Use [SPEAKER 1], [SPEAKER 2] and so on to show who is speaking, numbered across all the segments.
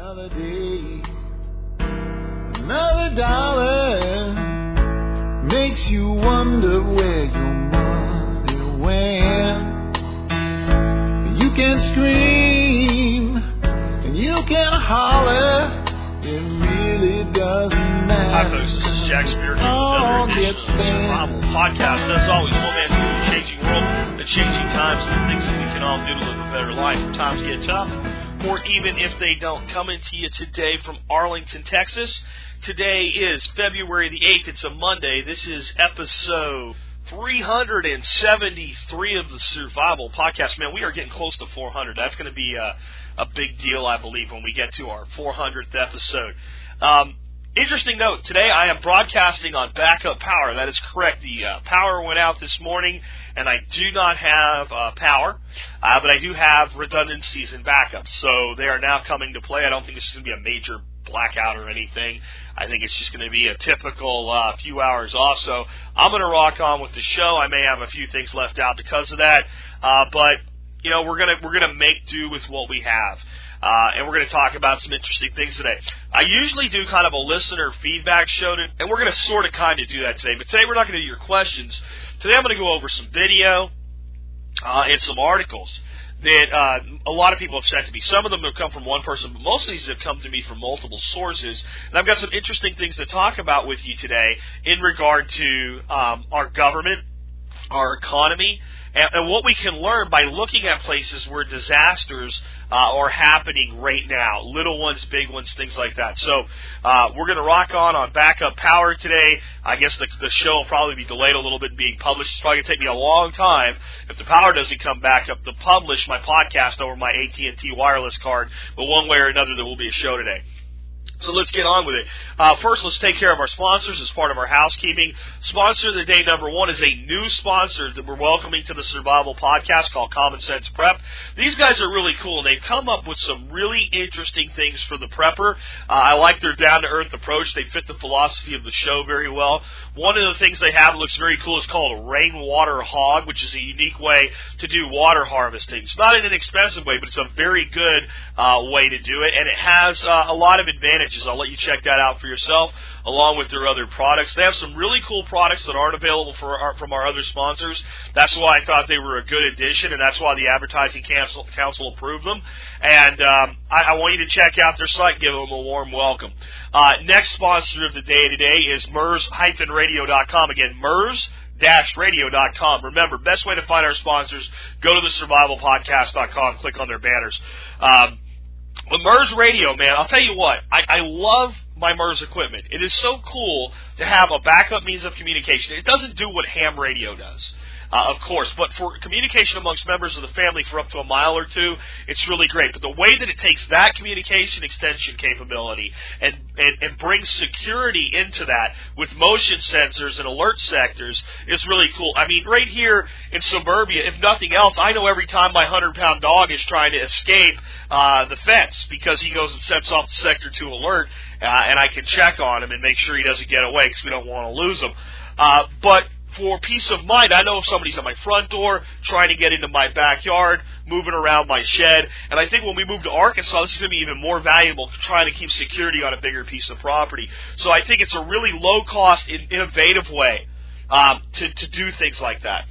[SPEAKER 1] Another day, another dollar makes you wonder where your money went. You can scream and you can holler. It really doesn't matter.
[SPEAKER 2] Hi, folks. This is Jack Spirko here with another edition of the. Survival Podcast. As always, one man through the changing world, the changing times, and the things that we can all do to live a better life when times get tough, or even if they don't. Coming to you today from Arlington, Texas. Today is February the 8th. It's a Monday. This is episode 373 of the Survival Podcast. Man, we are getting close to 400. That's going to be a, a big deal, I believe, when we get to our 400th episode. Um, Interesting note, today I am broadcasting on backup power. That is correct. The uh, power went out this morning, and I do not have uh, power, uh, but I do have redundancies and backups. So they are now coming to play. I don't think it's going to be a major blackout or anything. I think it's just going to be a typical uh, few hours off. So I'm going to rock on with the show. I may have a few things left out because of that, uh, but you know we're gonna we're gonna make do with what we have. Uh, and we're going to talk about some interesting things today. I usually do kind of a listener feedback show, to, and we're going to sort of kind of do that today. But today we're not going to do your questions. Today I'm going to go over some video uh, and some articles that uh, a lot of people have sent to me. Some of them have come from one person, but most of these have come to me from multiple sources. And I've got some interesting things to talk about with you today in regard to um, our government, our economy, and, and what we can learn by looking at places where disasters uh, are happening right now, little ones, big ones, things like that. So uh, we're going to rock on on backup power today. I guess the, the show will probably be delayed a little bit being published. It's probably going to take me a long time if the power doesn't come back up to publish my podcast over my AT&T wireless card. But one way or another, there will be a show today. So let's get on with it. Uh, first, let's take care of our sponsors as part of our housekeeping. Sponsor of the day number one is a new sponsor that we're welcoming to the Survival Podcast called Common Sense Prep. These guys are really cool, and they've come up with some really interesting things for the prepper. Uh, I like their down to earth approach. They fit the philosophy of the show very well. One of the things they have looks very cool is called a rainwater hog, which is a unique way to do water harvesting. It's not an inexpensive way, but it's a very good uh, way to do it, and it has uh, a lot of advantages. I'll let you check that out for yourself, along with their other products. They have some really cool products that aren't available our, from our other sponsors. That's why I thought they were a good addition, and that's why the Advertising Council, Council approved them. And um, I, I want you to check out their site, give them a warm welcome. Uh, next sponsor of the day today is MURS-radio.com. Again, MURS radio.com. Remember, best way to find our sponsors, go to the survivalpodcast.com, click on their banners. Um, with MURS radio, man, I'll tell you what, I, I love my MURS equipment. It is so cool to have a backup means of communication. It doesn't do what ham radio does. Uh, of course, but for communication amongst members of the family for up to a mile or two, it's really great. But the way that it takes that communication extension capability and, and, and brings security into that with motion sensors and alert sectors is really cool. I mean, right here in suburbia, if nothing else, I know every time my 100 pound dog is trying to escape uh, the fence because he goes and sets off the sector 2 alert, uh, and I can check on him and make sure he doesn't get away because we don't want to lose him. Uh, but for peace of mind, I know if somebody's at my front door trying to get into my backyard, moving around my shed, and I think when we move to Arkansas, this is going to be even more valuable trying to keep security on a bigger piece of property. So I think it's a really low cost, innovative way um, to, to do things like that.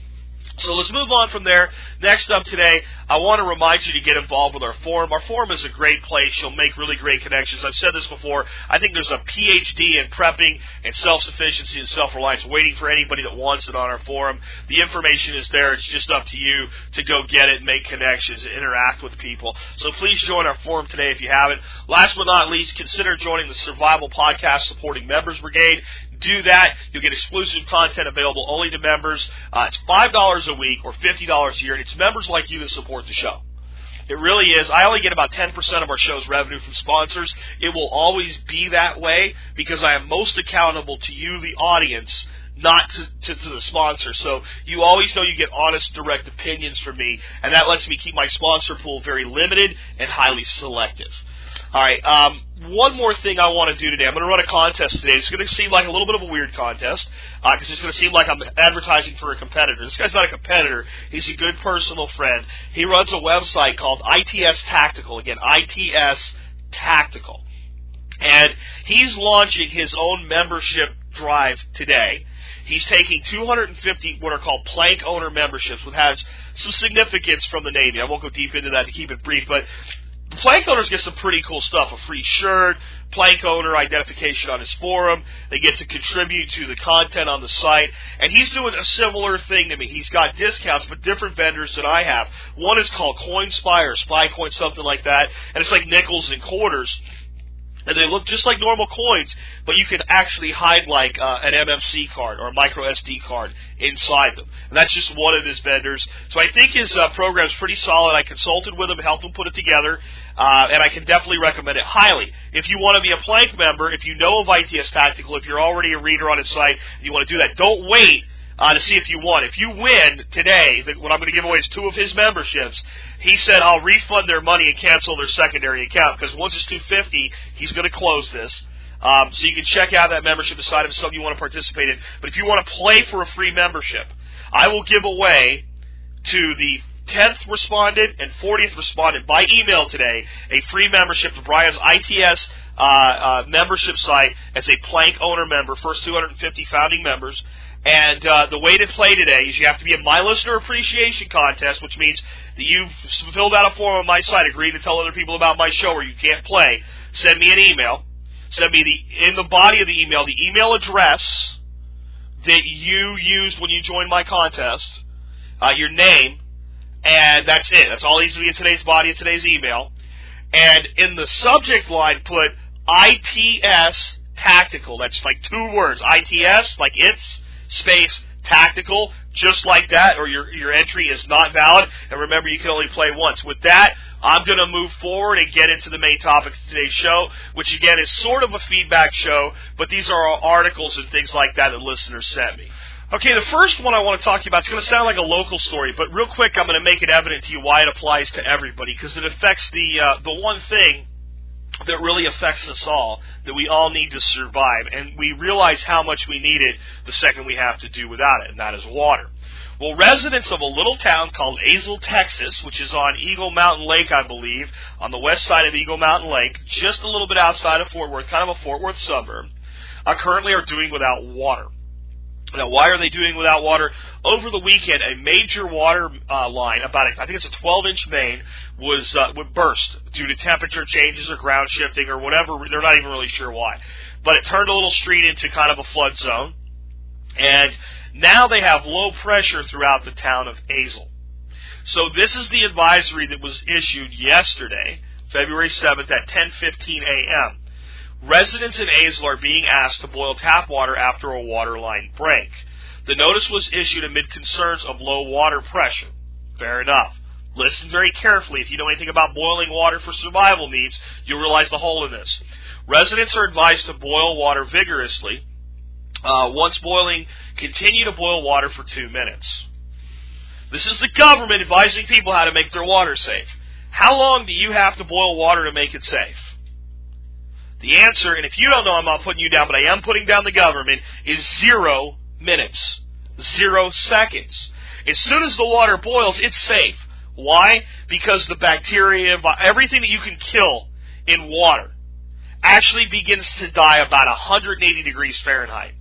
[SPEAKER 2] So let's move on from there. Next up today, I want to remind you to get involved with our forum. Our forum is a great place. You'll make really great connections. I've said this before. I think there's a PhD in prepping and self-sufficiency and self-reliance waiting for anybody that wants it on our forum. The information is there. It's just up to you to go get it, make connections, interact with people. So please join our forum today if you haven't. Last but not least, consider joining the Survival Podcast Supporting Members Brigade do that. You'll get exclusive content available only to members. Uh, it's five dollars a week or fifty dollars a year, and it's members like you that support the show. It really is. I only get about 10% of our show's revenue from sponsors. It will always be that way because I am most accountable to you, the audience, not to, to, to, the sponsor. So you always know you get honest, direct opinions from me, and that lets me keep my sponsor pool very limited and highly selective. All right. Um, one more thing I want to do today. I'm going to run a contest today. It's going to seem like a little bit of a weird contest because uh, it's going to seem like I'm advertising for a competitor. This guy's not a competitor. He's a good personal friend. He runs a website called ITS Tactical. Again, ITS Tactical. And he's launching his own membership drive today. He's taking 250 what are called plank owner memberships, which has some significance from the Navy. I won't go deep into that to keep it brief, but plank owners get some pretty cool stuff. A free shirt, plank owner identification on his forum. They get to contribute to the content on the site. And he's doing a similar thing to me. He's got discounts, but different vendors than I have. One is called CoinSpy or SpyCoin, something like that. And it's like nickels and quarters and they look just like normal coins, but you can actually hide like uh, an MMC card or a micro SD card inside them. And that's just one of his vendors. So I think his uh, program's pretty solid. I consulted with him, helped him put it together, uh, and I can definitely recommend it highly. If you want to be a Plank member, if you know of ITS Tactical, if you're already a reader on his site, and you want to do that, don't wait uh, to see if you won. If you win today, what I'm going to give away is two of his memberships. He said I'll refund their money and cancel their secondary account because once it's 250, he's going to close this. Um, so you can check out that membership, decide if it's something you want to participate in. But if you want to play for a free membership, I will give away to the 10th respondent and 40th respondent by email today a free membership to Brian's ITS uh, uh, membership site as a Plank owner member, first 250 founding members. And uh, the way to play today is you have to be a My Listener Appreciation Contest, which means that you've filled out a form on my site, agreed to tell other people about my show or you can't play. Send me an email. Send me the in the body of the email the email address that you used when you joined my contest, uh, your name, and that's it. That's all needs to be in today's body of today's email. And in the subject line, put ITS tactical. That's like two words. ITS, like it's space tactical, just like that, or your your entry is not valid. And remember, you can only play once. With that, I'm going to move forward and get into the main topic of today's show, which again is sort of a feedback show, but these are articles and things like that that listeners sent me. Okay, the first one I want to talk to you about, it's going to sound like a local story, but real quick, I'm going to make it evident to you why it applies to everybody, because it affects the, uh, the one thing that really affects us all, that we all need to survive. And we realize how much we need it the second we have to do without it, and that is water. Well, residents of a little town called Azle, Texas, which is on Eagle Mountain Lake, I believe, on the west side of Eagle Mountain Lake, just a little bit outside of Fort Worth, kind of a Fort Worth suburb, uh, currently are doing without water. Now, why are they doing without water? Over the weekend, a major water uh, line, about I think it's a 12 inch main, was uh, would burst due to temperature changes or ground shifting or whatever. They're not even really sure why, but it turned a little street into kind of a flood zone, and now they have low pressure throughout the town of Azle. So this is the advisory that was issued yesterday, February 7th at 10:15 a.m. Residents in Azle are being asked to boil tap water after a water line break. The notice was issued amid concerns of low water pressure. Fair enough. Listen very carefully. If you know anything about boiling water for survival needs, you'll realize the hole in this. Residents are advised to boil water vigorously. Uh, once boiling, continue to boil water for two minutes. This is the government advising people how to make their water safe. How long do you have to boil water to make it safe? The answer, and if you don't know, I'm not putting you down, but I am putting down the government, is zero minutes. Zero seconds. As soon as the water boils, it's safe. Why? Because the bacteria, everything that you can kill in water actually begins to die about 180 degrees Fahrenheit.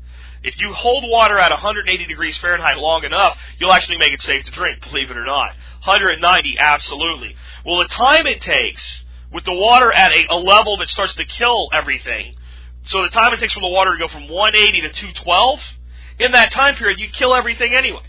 [SPEAKER 2] If you hold water at 180 degrees Fahrenheit long enough, you'll actually make it safe to drink, believe it or not. 190, absolutely. Well, the time it takes with the water at a, a level that starts to kill everything. So the time it takes for the water to go from 180 to 212, in that time period, you kill everything anyway.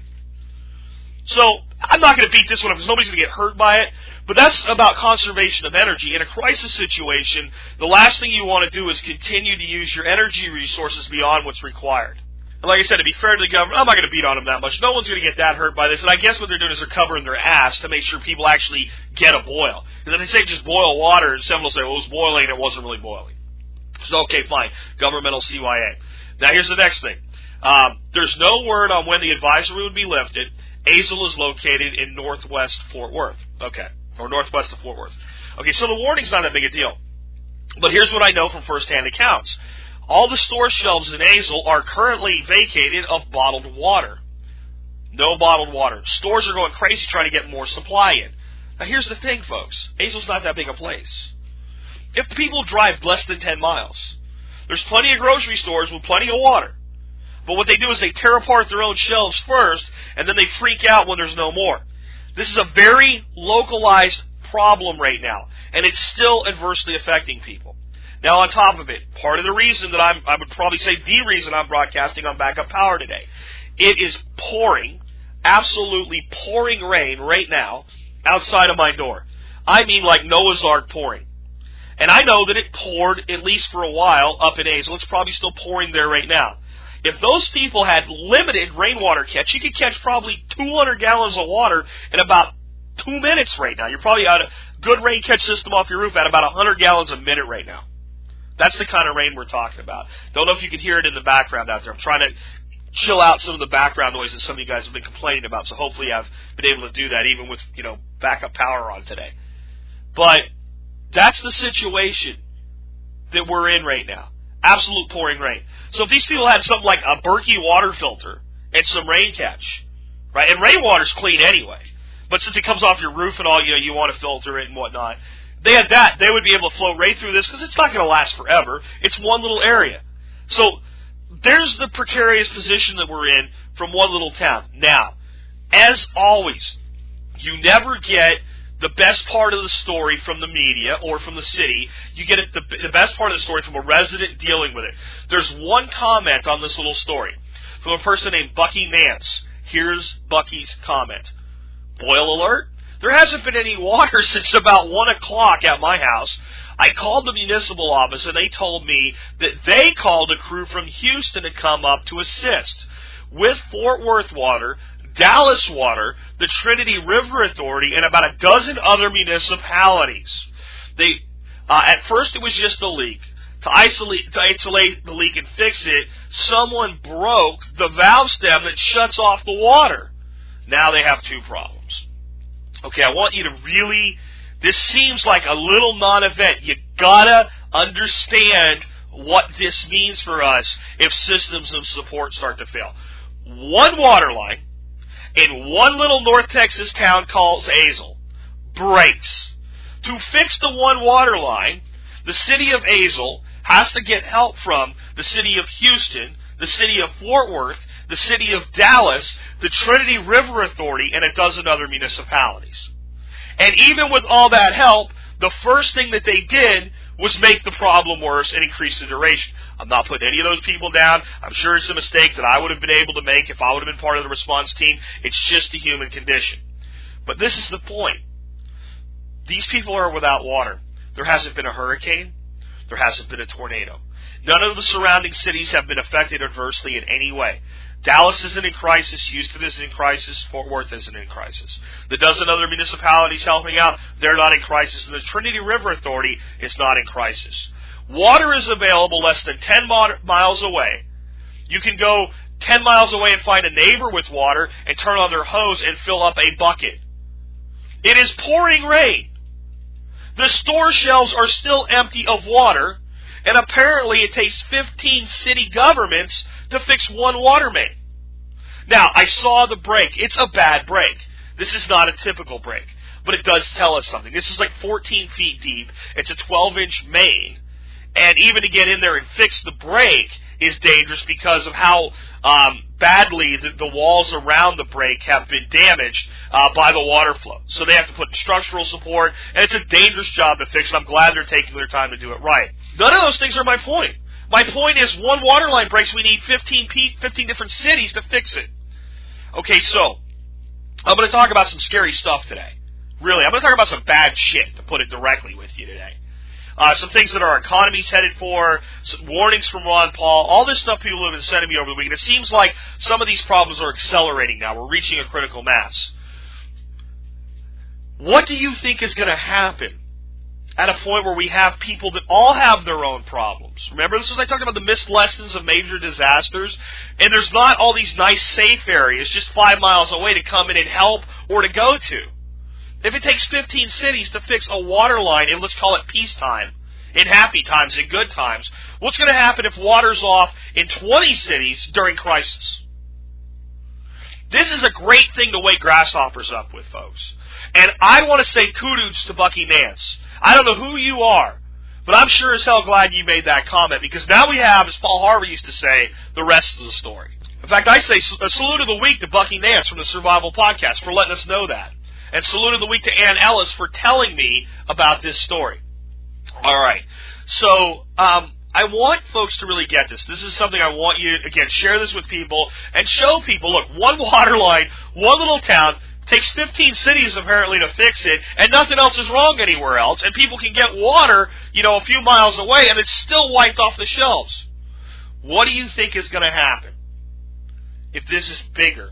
[SPEAKER 2] So I'm not going to beat this one up because nobody's going to get hurt by it. But that's about conservation of energy. In a crisis situation, the last thing you want to do is continue to use your energy resources beyond what's required. And like I said, to be fair to the government, I'm not going to beat on them that much. No one's going to get that hurt by this. And I guess what they're doing is they're covering their ass to make sure people actually get a boil. Because if they say just boil water, someone will say, well, it was boiling and it wasn't really boiling. So, okay, fine. Governmental CYA. Now, here's the next thing. Um, there's no word on when the advisory would be lifted. Azle is located in northwest Fort Worth. Okay. Or northwest of Fort Worth. Okay, so the warning's not that big a deal. But here's what I know from firsthand accounts. All the store shelves in Azle are currently vacated of bottled water. No bottled water. Stores are going crazy trying to get more supply in. Now here's the thing, folks. Azle's not that big a place. if people drive less than 10 miles. There's plenty of grocery stores with plenty of water. But what they do is they tear apart their own shelves first, and then they freak out when there's no more. This is a very localized problem right now, and it's still adversely affecting people. Now, on top of it, part of the reason that I'm, I would probably say the reason I'm broadcasting on backup power today, it is pouring, absolutely pouring rain right now outside of my door. I mean like Noah's Ark pouring. And I know that it poured at least for a while up in Azle. It's probably still pouring there right now. If those people had limited rainwater catch, you could catch probably 200 gallons of water in about two minutes right now. You're probably out a good rain catch system off your roof at about 100 gallons a minute right now. That's the kind of rain we're talking about. Don't know if you can hear it in the background out there. I'm trying to chill out some of the background noise that some of you guys have been complaining about. So hopefully I've been able to do that even with, you know, backup power on today. But that's the situation that we're in right now. Absolute pouring rain. So if these people had something like a Berkey water filter and some rain catch, right? And rainwater's clean anyway. But since it comes off your roof and all, you know, you want to filter it and whatnot. They had that, they would be able to flow right through this because it's not going to last forever. It's one little area. So there's the precarious position that we're in from one little town. Now, as always, you never get the best part of the story from the media or from the city. You get the, the best part of the story from a resident dealing with it. There's one comment on this little story from a person named Bucky Nance. Here's Bucky's comment. Boil alert. There hasn't been any water since about 1 o'clock at my house. I called the municipal office and they told me that they called a crew from Houston to come up to assist. With Fort Worth Water, Dallas Water, the Trinity River Authority, and about a dozen other municipalities. They, uh, at first it was just a leak. To isolate, to isolate the leak and fix it, someone broke the valve stem that shuts off the water. Now they have two problems. Okay, I want you to really, this seems like a little non-event. You gotta understand what this means for us if systems of support start to fail. One water line in one little North Texas town called Azle breaks. To fix the one water line, the city of Azle has to get help from the city of Houston, the city of Fort Worth, the city of Dallas, the Trinity River Authority, and a dozen other municipalities. And even with all that help, the first thing that they did was make the problem worse and increase the duration. I'm not putting any of those people down. I'm sure it's a mistake that I would have been able to make if I would have been part of the response team. It's just the human condition. But this is the point. These people are without water. There hasn't been a hurricane. There hasn't been a tornado. None of the surrounding cities have been affected adversely in any way. Dallas isn't in crisis. Houston isn't in crisis. Fort Worth isn't in crisis. The dozen other municipalities helping out, they're not in crisis. And the Trinity River Authority is not in crisis. Water is available less than 10 miles away. You can go 10 miles away and find a neighbor with water and turn on their hose and fill up a bucket. It is pouring rain. The store shelves are still empty of water, and apparently it takes 15 city governments to fix one water main. Now, I saw the break. It's a bad break. This is not a typical break, but it does tell us something. This is like 14 feet deep. It's a 12 inch main. And even to get in there and fix the break is dangerous because of how um, badly the, the, walls around the break have been damaged uh, by the water flow. So they have to put structural support, and it's a dangerous job to fix. And I'm glad they're taking their time to do it right. None of those things are my point. My point is, one water line breaks, we need 15, 15 different cities to fix it. Okay, so I'm going to talk about some scary stuff today. Really, I'm going to talk about some bad shit, to put it directly with you today. Uh, some things that our economy's headed for, warnings from Ron Paul, all this stuff people have been sending me over the weekend. It seems like some of these problems are accelerating now. We're reaching a critical mass. What do you think is going to happen at a point where we have people that all have their own problems. Remember, this is I talked about the missed lessons of major disasters, and there's not all these nice safe areas just five miles away to come in and help or to go to. If it takes 15 cities to fix a water line in let's call it peacetime, in happy times, in good times, what's going to happen if water's off in 20 cities during crisis? This is a great thing to wake grasshoppers up with, folks. And I want to say kudos to Bucky Nance. I don't know who you are, But I'm sure as hell glad you made that comment because now we have, as Paul Harvey used to say, the rest of the story. In fact, I say a salute of the week to Bucky Nance from the Survival Podcast for letting us know that. And salute of the week to Ann Ellis for telling me about this story. All right. So, um, I want folks to really get this. This is something I want you, to, again, share this with people and show people, look, one water line, one little town, takes 15 cities apparently to fix it, and nothing else is wrong anywhere else, and people can get water, you know, a few miles away, and it's still wiped off the shelves. What do you think is going to happen if this is bigger,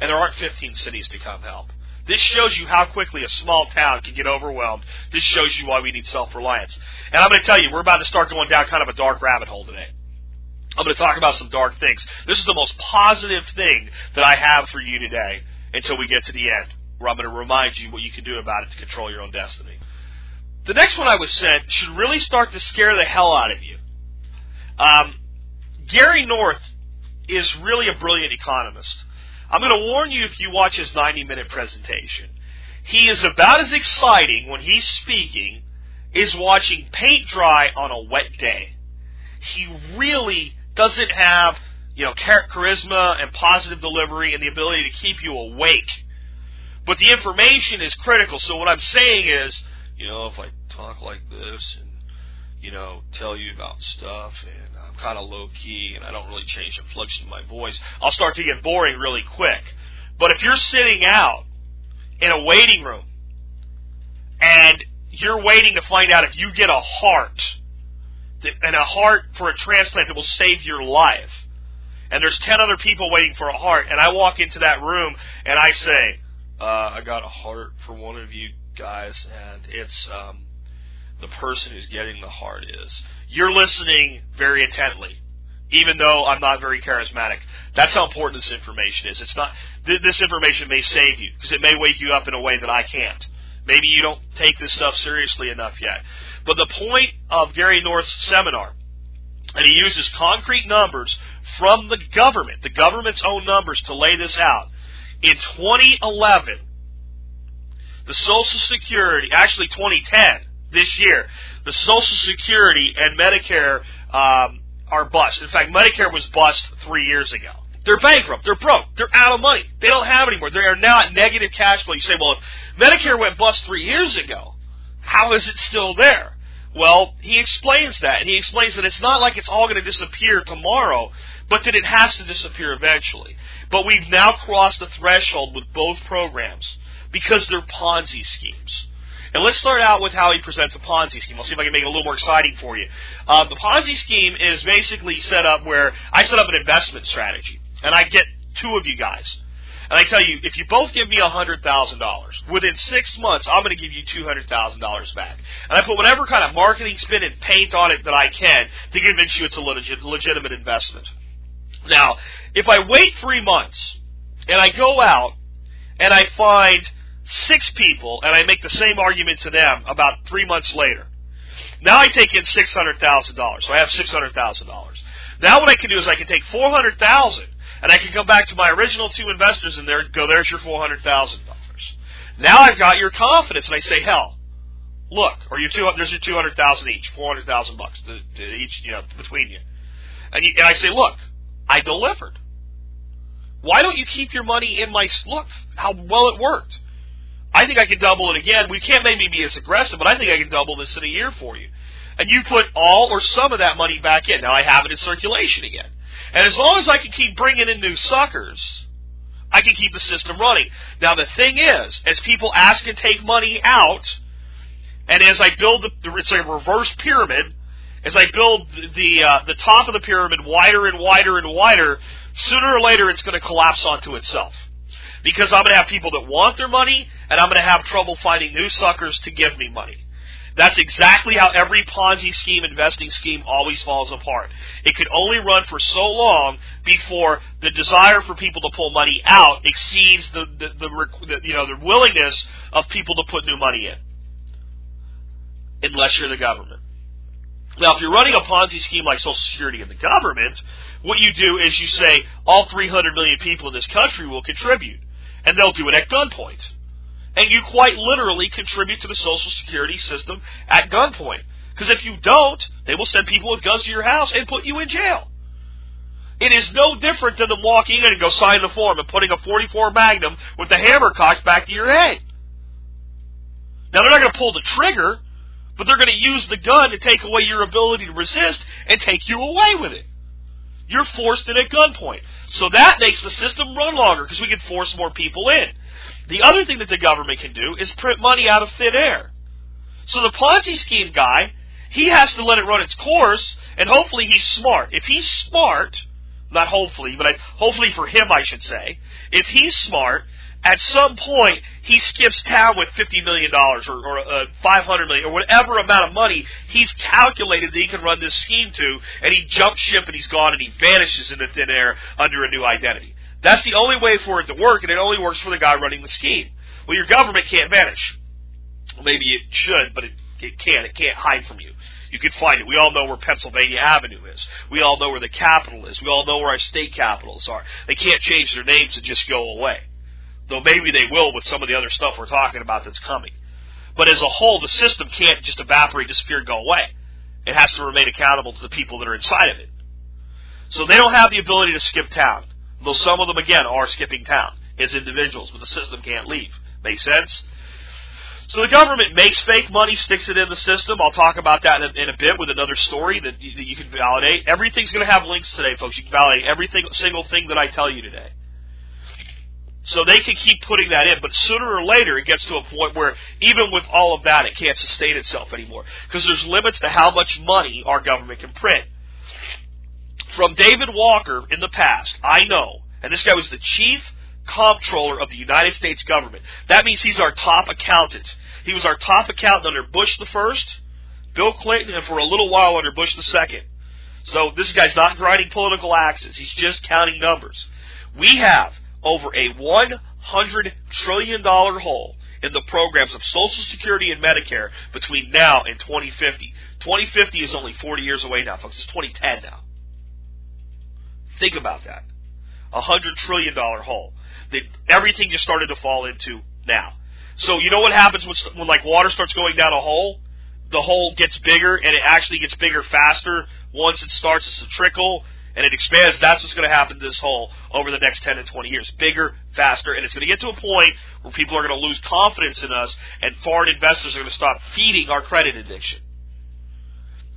[SPEAKER 2] and there aren't 15 cities to come help? This shows you how quickly a small town can get overwhelmed. This shows you why we need self-reliance. And I'm going to tell you, we're about to start going down kind of a dark rabbit hole today. I'm going to talk about some dark things. This is the most positive thing that I have for you today until we get to the end, where I'm going to remind you what you can do about it to control your own destiny. The next one I was sent should really start to scare the hell out of you. Um, Gary North is really a brilliant economist. I'm going to warn you if you watch his 90 minute presentation. He is about as exciting when he's speaking as watching paint dry on a wet day. He really doesn't have, you know, charisma and positive delivery and the ability to keep you awake. But the information is critical. So what I'm saying is, you know, if I talk like this and, you know, tell you about stuff and I'm kind of low key and I don't really change the inflection of my voice, I'll start to get boring really quick. But if you're sitting out in a waiting room and you're waiting to find out if you get a heart and a heart for a transplant that will save your life, and there's 10 other people waiting for a heart, and I walk into that room and I say, uh, I got a heart for one of you guys, and it's um, the person who's getting the heart is. You're listening very intently, even though I'm not very charismatic. That's how important this information is. It's not th- this information may save you because it may wake you up in a way that I can't. Maybe you don't take this stuff seriously enough yet. But the point of Gary North's seminar, and he uses concrete numbers from the government, the government's own numbers, to lay this out. In 2011, the Social Security, actually 2010, this year, the Social Security and Medicare um, are bust. In fact, Medicare was bust three years ago. They're bankrupt. They're broke. They're out of money. They don't have anymore. They are now at negative cash flow. You say, well, if Medicare went bust three years ago, how is it still there? Well, he explains that, and he explains that it's not like it's all going to disappear tomorrow, but that it has to disappear eventually. But we've now crossed the threshold with both programs because they're Ponzi schemes. And let's start out with how he presents a Ponzi scheme. I'll see if I can make it a little more exciting for you. Um, the Ponzi scheme is basically set up where I set up an investment strategy, and I get two of you guys. And I tell you, if you both give me $100,000, within six months, I'm going to give you $200,000 back. And I put whatever kind of marketing spin and paint on it that I can to convince you it's a legit, legitimate investment. Now, if I wait three months and I go out and I find six people and I make the same argument to them about three months later, now I take in six hundred thousand dollars. So I have six hundred thousand dollars. Now what I can do is I can take four hundred thousand and I can come back to my original two investors in there and go, there's your four hundred thousand dollars. Now I've got your confidence and I say, hell, look, or your two there's your two hundred thousand each, four hundred thousand bucks to, to each, you know, between you. And, you. and I say, look, I delivered. Why don't you keep your money in my look? How well it worked. I think I can double it again. We can't maybe be as aggressive, but I think I can double this in a year for you. And you put all or some of that money back in. Now I have it in circulation again. And as long as I can keep bringing in new suckers, I can keep the system running. Now the thing is, as people ask and take money out, and as I build the, it's a reverse pyramid, as I build the uh, the top of the pyramid wider and wider and wider, sooner or later it's going to collapse onto itself because I'm going to have people that want their money, and I'm going to have trouble finding new suckers to give me money. That's exactly how every Ponzi scheme, investing scheme always falls apart. It could only run for so long before the desire for people to pull money out exceeds the, the, the, the you know the willingness of people to put new money in, unless you're the government. Now, if you're running a Ponzi scheme like Social Security and the government, what you do is you say all 300 million people in this country will contribute and they'll do it at gunpoint. And you quite literally contribute to the Social Security system at gunpoint. Because if you don't, they will send people with guns to your house and put you in jail. It is no different than them walking in and go sign the form and putting a 44 Magnum with the hammer cocked back to your head. Now they're not going to pull the trigger, but they're going to use the gun to take away your ability to resist and take you away with it. You're forced in at gunpoint. So that makes the system run longer because we can force more people in. The other thing that the government can do is print money out of thin air. So the Ponzi scheme guy, he has to let it run its course, and hopefully he's smart. If he's smart, not hopefully, but I, hopefully for him, I should say, if he's smart, at some point he skips town with fifty million dollars or, or uh, five hundred million or whatever amount of money he's calculated that he can run this scheme to, and he jumps ship and he's gone and he vanishes into thin air under a new identity. That's the only way for it to work, and it only works for the guy running the scheme. Well, your government can't vanish. Maybe it should, but it, it can't. It can't hide from you. You can find it. We all know where Pennsylvania Avenue is. We all know where the capital is. We all know where our state capitals are. They can't change their names and just go away though maybe they will with some of the other stuff we're talking about that's coming. But as a whole, the system can't just evaporate, disappear, and go away. It has to remain accountable to the people that are inside of it. So they don't have the ability to skip town, though some of them, again, are skipping town as individuals, but the system can't leave. Make sense? So the government makes fake money, sticks it in the system. I'll talk about that in a, in a bit with another story that you, that you can validate. Everything's going to have links today, folks. You can validate every single thing that I tell you today. So they can keep putting that in, but sooner or later it gets to a point where even with all of that, it can't sustain itself anymore because there's limits to how much money our government can print. From David Walker in the past, I know, and this guy was the chief comptroller of the United States government. That means he's our top accountant. He was our top accountant under Bush the first, Bill Clinton, and for a little while under Bush the second. So this guy's not grinding political axes. He's just counting numbers. We have over a $100 trillion hole in the programs of Social Security and Medicare between now and 2050. 2050 is only 40 years away now, folks. It's 2010 now. Think about that. A $100 trillion hole that everything just started to fall into now. So you know what happens when, when like water starts going down a hole? The hole gets bigger and it actually gets bigger faster once it starts as a trickle and it expands, that's what's going to happen to this hole over the next 10 to 20 years. Bigger, faster, and it's going to get to a point where people are going to lose confidence in us and foreign investors are going to stop feeding our credit addiction.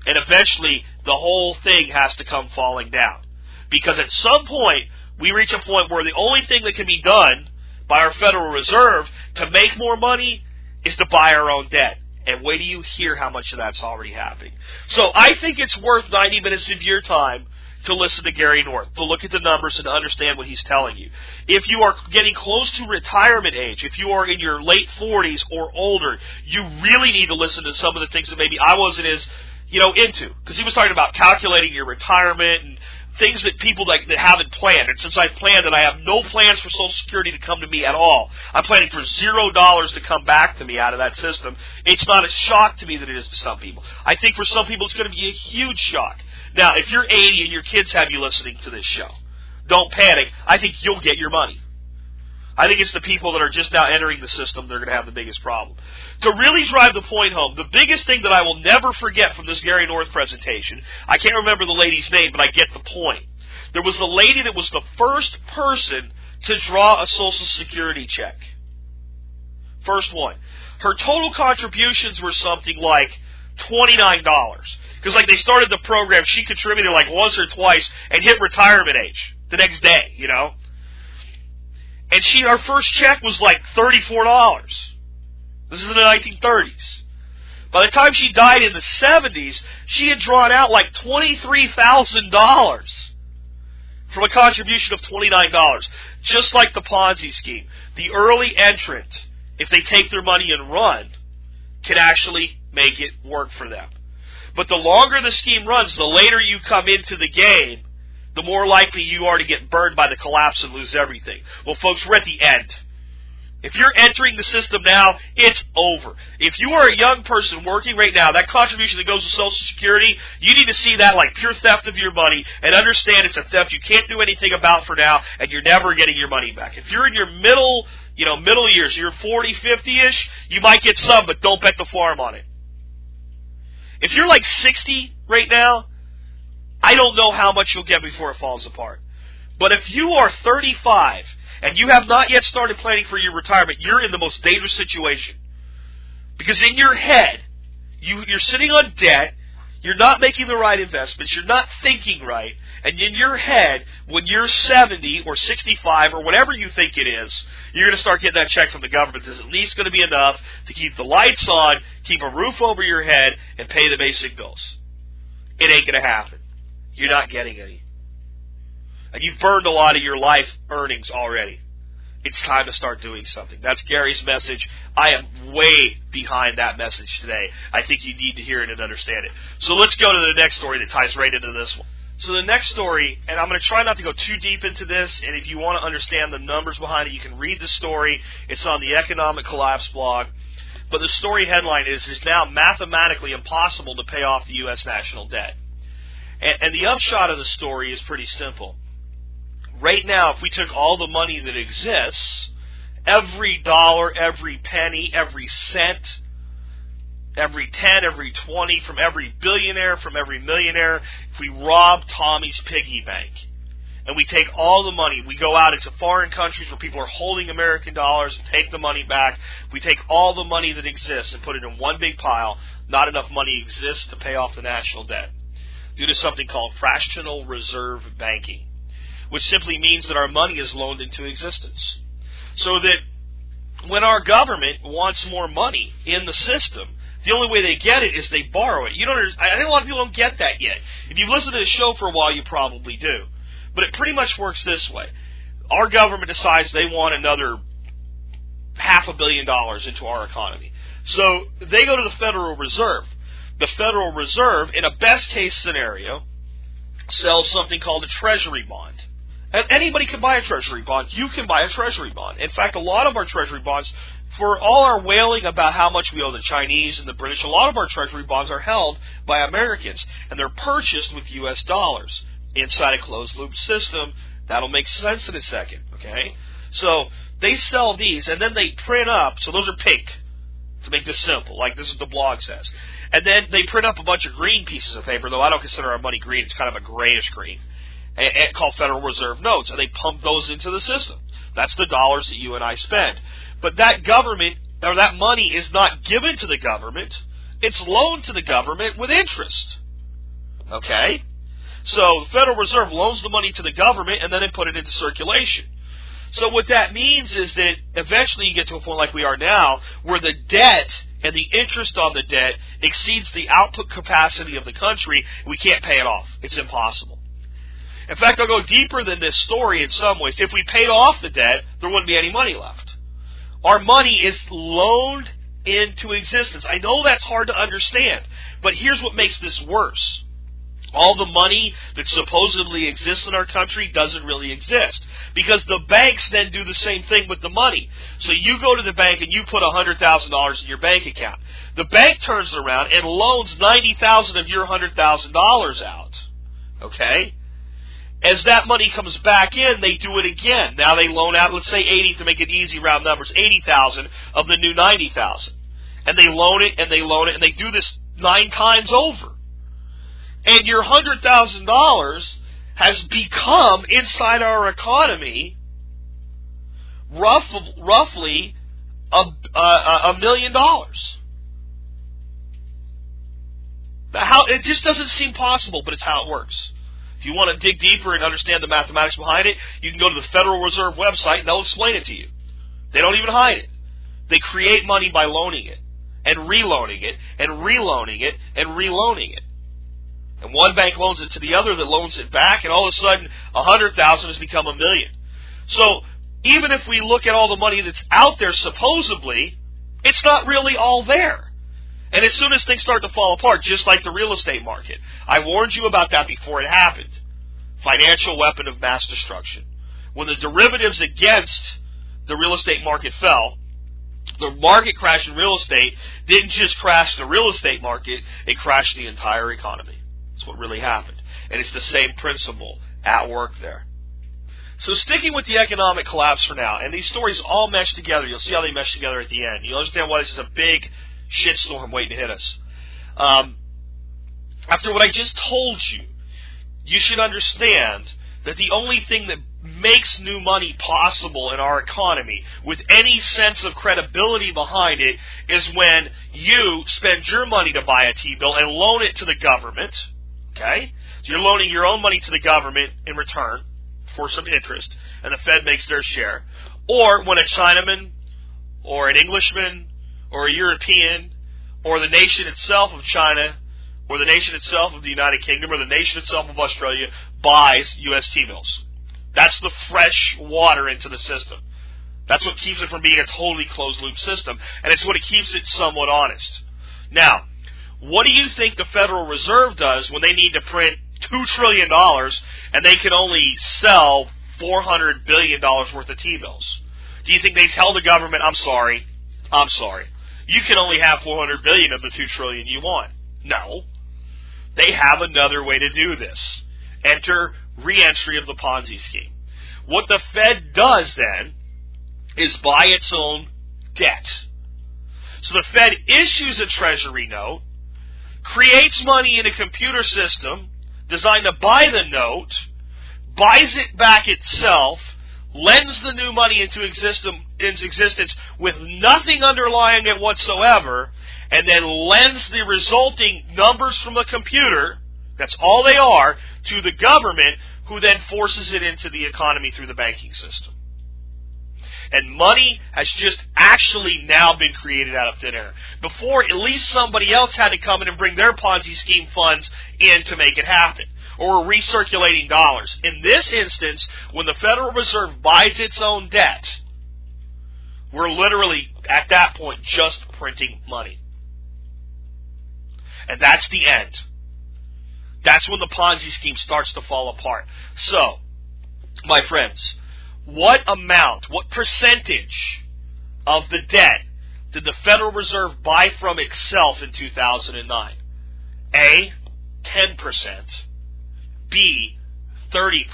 [SPEAKER 2] And eventually, the whole thing has to come falling down. Because at some point, we reach a point where the only thing that can be done by our Federal Reserve to make more money is to buy our own debt. And wait till you hear how much of that's already happening. So I think it's worth 90 minutes of your time to listen to Gary North, to look at the numbers and understand what he's telling you. If you are getting close to retirement age, if you are in your late 40s or older, you really need to listen to some of the things that maybe I wasn't as, you know, into. Because he was talking about calculating your retirement and things that people like that haven't planned. And since I've planned and I have no plans for Social Security to come to me at all, I'm planning for zero dollars to come back to me out of that system. It's not a shock to me that it is to some people. I think for some people it's going to be a huge shock. Now, if you're 80 and your kids have you listening to this show, don't panic. I think you'll get your money. I think it's the people that are just now entering the system that are going to have the biggest problem. To really drive the point home, the biggest thing that I will never forget from this Gary North presentation, I can't remember the lady's name, but I get the point. There was the lady that was the first person to draw a Social Security check. First one. Her total contributions were something like $29. Because like they started the program, she contributed like once or twice and hit retirement age the next day, you know. And she, our first check was like thirty-four dollars. This is in the 1930s. By the time she died in the 70s, she had drawn out like $23,000 from a contribution of $29. Just like the Ponzi scheme. The early entrant, if they take their money and run, can actually make it work for them. But the longer the scheme runs, the later you come into the game, the more likely you are to get burned by the collapse and lose everything. Well, folks, we're at the end. If you're entering the system now, it's over. If you are a young person working right now, that contribution that goes to Social Security, you need to see that like pure theft of your money and understand it's a theft you can't do anything about for now and you're never getting your money back. If you're in your middle, you know, middle years, you're 40, 50-ish, you might get some, but don't bet the farm on it. If you're like 60 right now, I don't know how much you'll get before it falls apart. But if you are 35 and you have not yet started planning for your retirement, you're in the most dangerous situation. Because in your head, you, you're sitting on debt, you're not making the right investments, you're not thinking right, and in your head, when you're 70 or 65 or whatever you think it is, you're going to start getting that check from the government that's at least going to be enough to keep the lights on, keep a roof over your head, and pay the basic bills. It ain't going to happen. You're not getting any. And you've burned a lot of your life earnings already. It's time to start doing something. That's Gary's message. I am way behind that message today. I think you need to hear it and understand it. So let's go to the next story that ties right into this one. So the next story, and I'm going to try not to go too deep into this, and if you want to understand the numbers behind it, you can read the story. It's on the Economic Collapse blog. But the story headline is, is now mathematically impossible to pay off the U.S. national debt. And, and the upshot of the story is pretty simple. Right now, if we took all the money that exists, every dollar, every penny, every cent, every 10, every 20, from every billionaire, from every millionaire, if we rob Tommy's piggy bank and we take all the money, we go out into foreign countries where people are holding American dollars and take the money back, we take all the money that exists and put it in one big pile, not enough money exists to pay off the national debt due to something called fractional reserve banking, which simply means that our money is loaned into existence. So that when our government wants more money in the system, the only way they get it is they borrow it. You don't. I think a lot of people don't get that yet. If you've listened to the show for a while, you probably do. But it pretty much works this way: our government decides they want another half a billion dollars into our economy, so they go to the Federal Reserve. The Federal Reserve, in a best case scenario, sells something called a Treasury bond. And anybody can buy a Treasury bond. You can buy a Treasury bond. In fact, a lot of our Treasury bonds for all our wailing about how much we owe the Chinese and the British, a lot of our treasury bonds are held by Americans, and they're purchased with U.S. dollars inside a closed loop system. That'll make sense in a second, okay? So they sell these, and then they print up. So those are pink, to make this simple, like this is what the blog says. And then they print up a bunch of green pieces of paper, though I don't consider our money green. It's kind of a grayish green, and, called Federal Reserve notes, and they pump those into the system. That's the dollars that you and I spend. But that government, or that money is not given to the government. It's loaned to the government with interest. Okay? So the Federal Reserve loans the money to the government and then they put it into circulation. So what that means is that eventually you get to a point like we are now where the debt and the interest on the debt exceeds the output capacity of the country. We can't pay it off. It's impossible. In fact, I'll go deeper than this story in some ways. If we paid off the debt, there wouldn't be any money left. Our money is loaned into existence. I know that's hard to understand, but here's what makes this worse. All the money that supposedly exists in our country doesn't really exist. Because the banks then do the same thing with the money. So you go to the bank and you put $100,000 in your bank account. The bank turns around and loans 90000 of your $100,000 out. Okay? As that money comes back in, they do it again. Now they loan out, let's say 80 to make it easy round numbers, 80,000 of the new 90,000. And they loan it and they loan it and they do this nine times over. And your $100,000 has become inside our economy rough, roughly a, a, a million dollars. How, it just doesn't seem possible, but it's how it works. If you want to dig deeper and understand the mathematics behind it, you can go to the Federal Reserve website and they'll explain it to you. They don't even hide it. They create money by loaning it and reloaning it and reloaning it and reloaning it. And one bank loans it to the other that loans it back, and all of a sudden, a hundred thousand has become a million. So even if we look at all the money that's out there, supposedly, it's not really all there. And as soon as things start to fall apart, just like the real estate market, I warned you about that before it happened. Financial weapon of mass destruction. When the derivatives against the real estate market fell, the market crash in real estate didn't just crash the real estate market, it crashed the entire economy. That's what really happened. And it's the same principle at work there. So sticking with the economic collapse for now, and these stories all mesh together. You'll see how they mesh together at the end. You'll understand why this is a big shitstorm waiting to hit us. Um, after what I just told you, you should understand that the only thing that makes new money possible in our economy with any sense of credibility behind it is when you spend your money to buy a T-bill and loan it to the government. Okay? So you're loaning your own money to the government in return for some interest, and the Fed makes their share. Or when a Chinaman, or an Englishman, or a European, or the nation itself of China, or the nation itself of the United Kingdom, or the nation itself of Australia buys U.S. T-bills. That's the fresh water into the system. That's what keeps it from being a totally closed loop system, and it's what keeps it somewhat honest. Now, what do you think the Federal Reserve does when they need to print two trillion dollars and they can only sell four hundred billion dollars worth of T-bills? Do you think they tell the government, "I'm sorry, I'm sorry, you can only have four hundred billion of the two trillion you want"? No, they have another way to do this. Enter reentry of the Ponzi scheme. What the Fed does then is buy its own debt. So the Fed issues a treasury note, creates money in a computer system designed to buy the note, buys it back itself, lends the new money into existence with nothing underlying it whatsoever, and then lends the resulting numbers from the computer, that's all they are, to the government, who then forces it into the economy through the banking system. And money has just actually now been created out of thin air. Before, at least somebody else had to come in and bring their Ponzi scheme funds in to make it happen. Or recirculating dollars. In this instance, when the Federal Reserve buys its own debt, we're literally, at that point, just printing money. And that's the end. That's when the Ponzi scheme starts to fall apart. So, my friends, what amount, what percentage of the debt did the Federal Reserve buy from itself in 2009? A, 10%. B, 30%.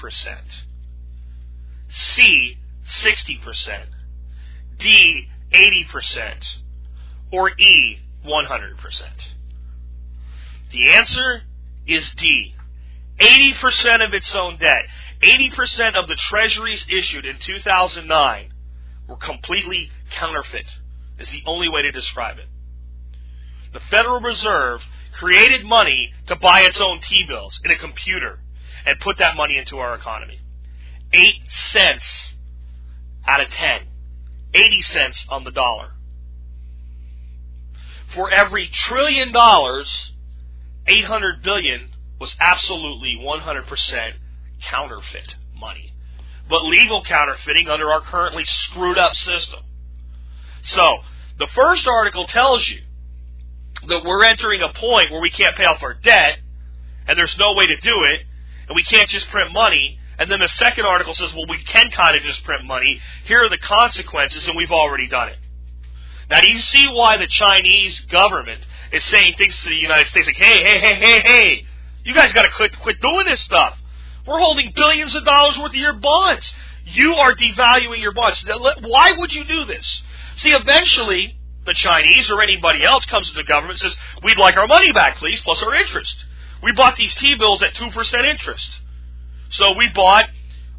[SPEAKER 2] C, 60%. D, 80%. Or E, 100%. The answer is D. 80% of its own debt. 80% of the treasuries issued in 2009 were completely counterfeit, is the only way to describe it. The Federal Reserve created money to buy its own T-bills in a computer and put that money into our economy. 8 cents out of 10. 80 cents on the dollar. For every trillion dollars 800 billion was absolutely 100% counterfeit money. But legal counterfeiting under our currently screwed up system. So, the first article tells you that we're entering a point where we can't pay off our debt, and there's no way to do it, and we can't just print money. And then the second article says, well, we can kind of just print money. Here are the consequences, and we've already done it. Now, do you see why the Chinese government is saying things to the United States like, hey, hey, hey, hey, hey, you guys got to quit, quit doing this stuff. We're holding billions of dollars worth of your bonds. You are devaluing your bonds. Why would you do this? See, eventually, the Chinese or anybody else comes to the government and says, we'd like our money back, please, plus our interest. We bought these T-bills at 2% interest. So we bought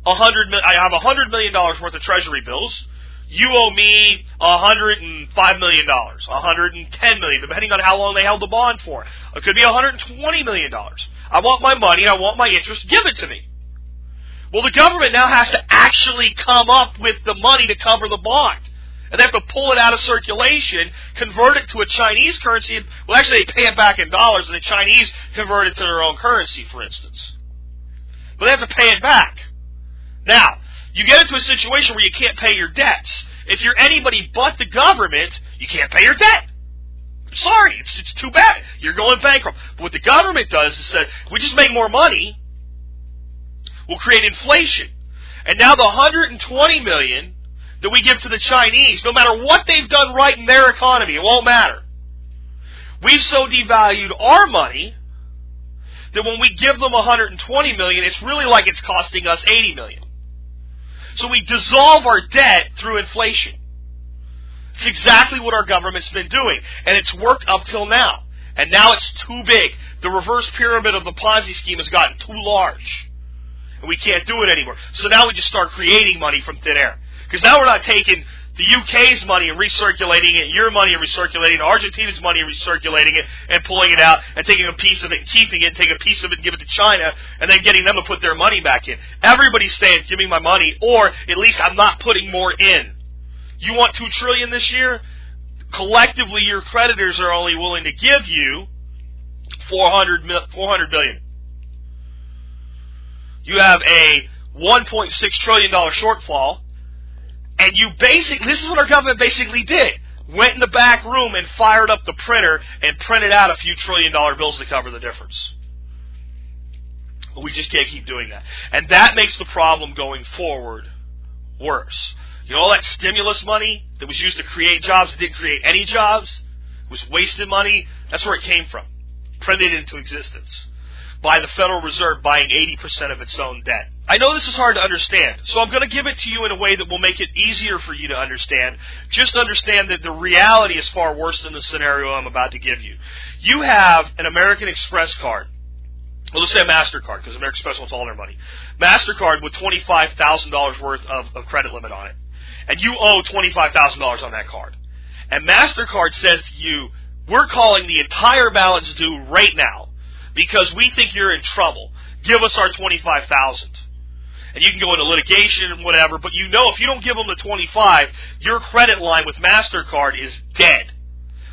[SPEAKER 2] a hundred, I have a hundred million dollars worth of treasury bills you owe me a $105 million, 110 million, depending on how long they held the bond for. It could be a $120 million. I want my money, I want my interest, give it to me. Well, the government now has to actually come up with the money to cover the bond. And they have to pull it out of circulation, convert it to a Chinese currency. Well, actually, they pay it back in dollars, and the Chinese convert it to their own currency, for instance. But they have to pay it back. Now, you get into a situation where you can't pay your debts. If you're anybody but the government, you can't pay your debt. Sorry, it's, it's too bad. You're going bankrupt. But what the government does is say, we just make more money, we'll create inflation. And now the 120 million that we give to the Chinese, no matter what they've done right in their economy, it won't matter. We've so devalued our money that when we give them 120 million, it's really like it's costing us 80 million. So we dissolve our debt through inflation. It's exactly what our government's been doing, and it's worked up till now. And now it's too big. The reverse pyramid of the Ponzi scheme has gotten too large. And we can't do it anymore. So now we just start creating money from thin air. Because now we're not taking the UK's money and recirculating it, your money and recirculating it, Argentina's money and recirculating it, and pulling it out, and taking a piece of it and keeping it, taking a piece of it and give it to China, and then getting them to put their money back in. Everybody's saying, give me my money, or at least I'm not putting more in. You want two trillion this year? Collectively, your creditors are only willing to give you 400, 400 billion. You have a 1.6 trillion dollar shortfall and you basically, this is what our government basically did. Went in the back room and fired up the printer and printed out a few trillion dollar bills to cover the difference. We just can't keep doing that. And that makes the problem going forward worse. You know all that stimulus money that was used to create jobs that didn't create any jobs? was wasted money? That's where it came from. Printed into existence by the Federal Reserve buying 80% of its own debt. I know this is hard to understand, so I'm going to give it to you in a way that will make it easier for you to understand. Just understand that the reality is far worse than the scenario I'm about to give you. You have an American Express card. Well, let's say a MasterCard, because American Express wants all their money. MasterCard with $25,000 worth of, of credit limit on it. And you owe $25,000 on that card. And MasterCard says to you, we're calling the entire balance due right now because we think you're in trouble. Give us our 25,000. And you can go into litigation and whatever, but you know if you don't give them the 25, your credit line with MasterCard is dead.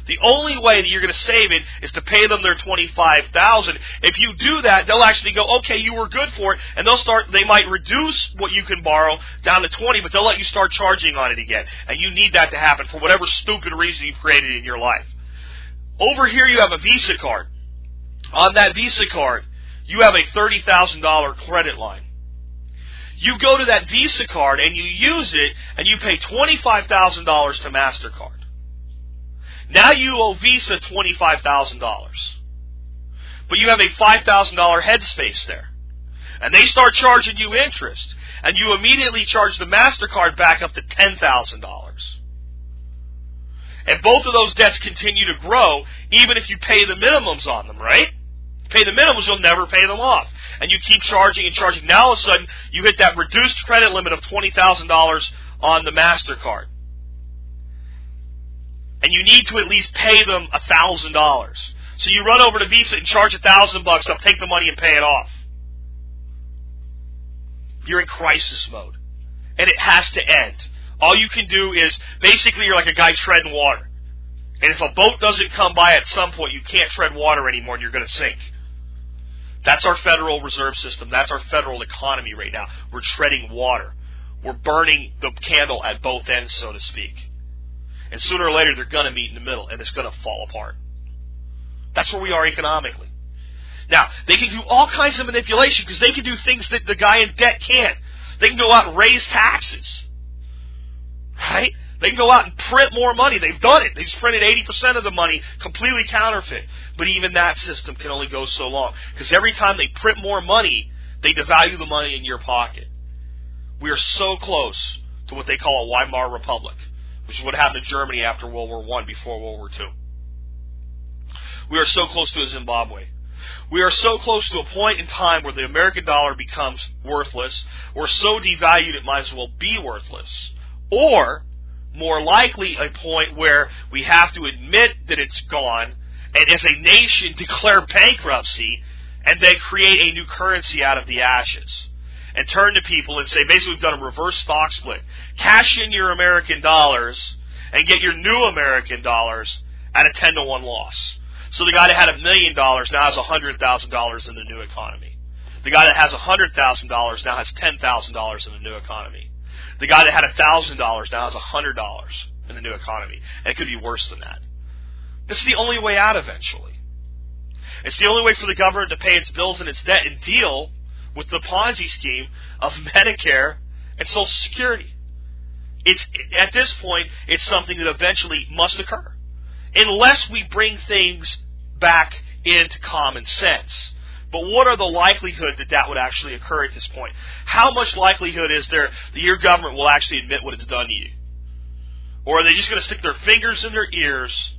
[SPEAKER 2] The only way that you're going to save it is to pay them their 25,000. If you do that, they'll actually go, "Okay, you were good for it." And they'll start they might reduce what you can borrow down to 20, but they'll let you start charging on it again. And you need that to happen for whatever stupid reason you've created in your life. Over here you have a Visa card. On that Visa card, you have a $30,000 credit line. You go to that Visa card and you use it and you pay $25,000 to MasterCard. Now you owe Visa $25,000. But you have a $5,000 headspace there. And they start charging you interest. And you immediately charge the MasterCard back up to $10,000. And both of those debts continue to grow even if you pay the minimums on them, right? Pay the minimums, you'll never pay them off. And you keep charging and charging. Now all of a sudden, you hit that reduced credit limit of $20,000 on the MasterCard. And you need to at least pay them $1,000. So you run over to Visa and charge a thousand bucks up, take the money and pay it off. You're in crisis mode. And it has to end. All you can do is basically you're like a guy treading water. And if a boat doesn't come by at some point, you can't tread water anymore and you're going to sink. That's our Federal Reserve System. That's our federal economy right now. We're treading water. We're burning the candle at both ends, so to speak. And sooner or later, they're going to meet in the middle, and it's going to fall apart. That's where we are economically. Now, they can do all kinds of manipulation because they can do things that the guy in debt can't. They can go out and raise taxes. Right? They can go out and print more money. They've done it. They've printed 80% of the money completely counterfeit. But even that system can only go so long. Because every time they print more money, they devalue the money in your pocket. We are so close to what they call a Weimar Republic, which is what happened to Germany after World War I, before World War II. We are so close to a Zimbabwe. We are so close to a point in time where the American dollar becomes worthless, or so devalued it might as well be worthless. Or more likely a point where we have to admit that it's gone and as a nation declare bankruptcy and then create a new currency out of the ashes and turn to people and say basically we've done a reverse stock split. Cash in your American dollars and get your new American dollars at a 10 to 1 loss. So the guy that had a million dollars now has a hundred thousand dollars in the new economy. The guy that has a hundred thousand dollars now has ten thousand dollars in the new economy. The guy that had a thousand dollars now has a hundred dollars in the new economy, and it could be worse than that. This is the only way out eventually. It's the only way for the government to pay its bills and its debt and deal with the Ponzi scheme of Medicare and Social Security. It's at this point, it's something that eventually must occur, unless we bring things back into common sense. But what are the likelihood that that would actually occur at this point? How much likelihood is there that your government will actually admit what it's done to you? Or are they just going to stick their fingers in their ears,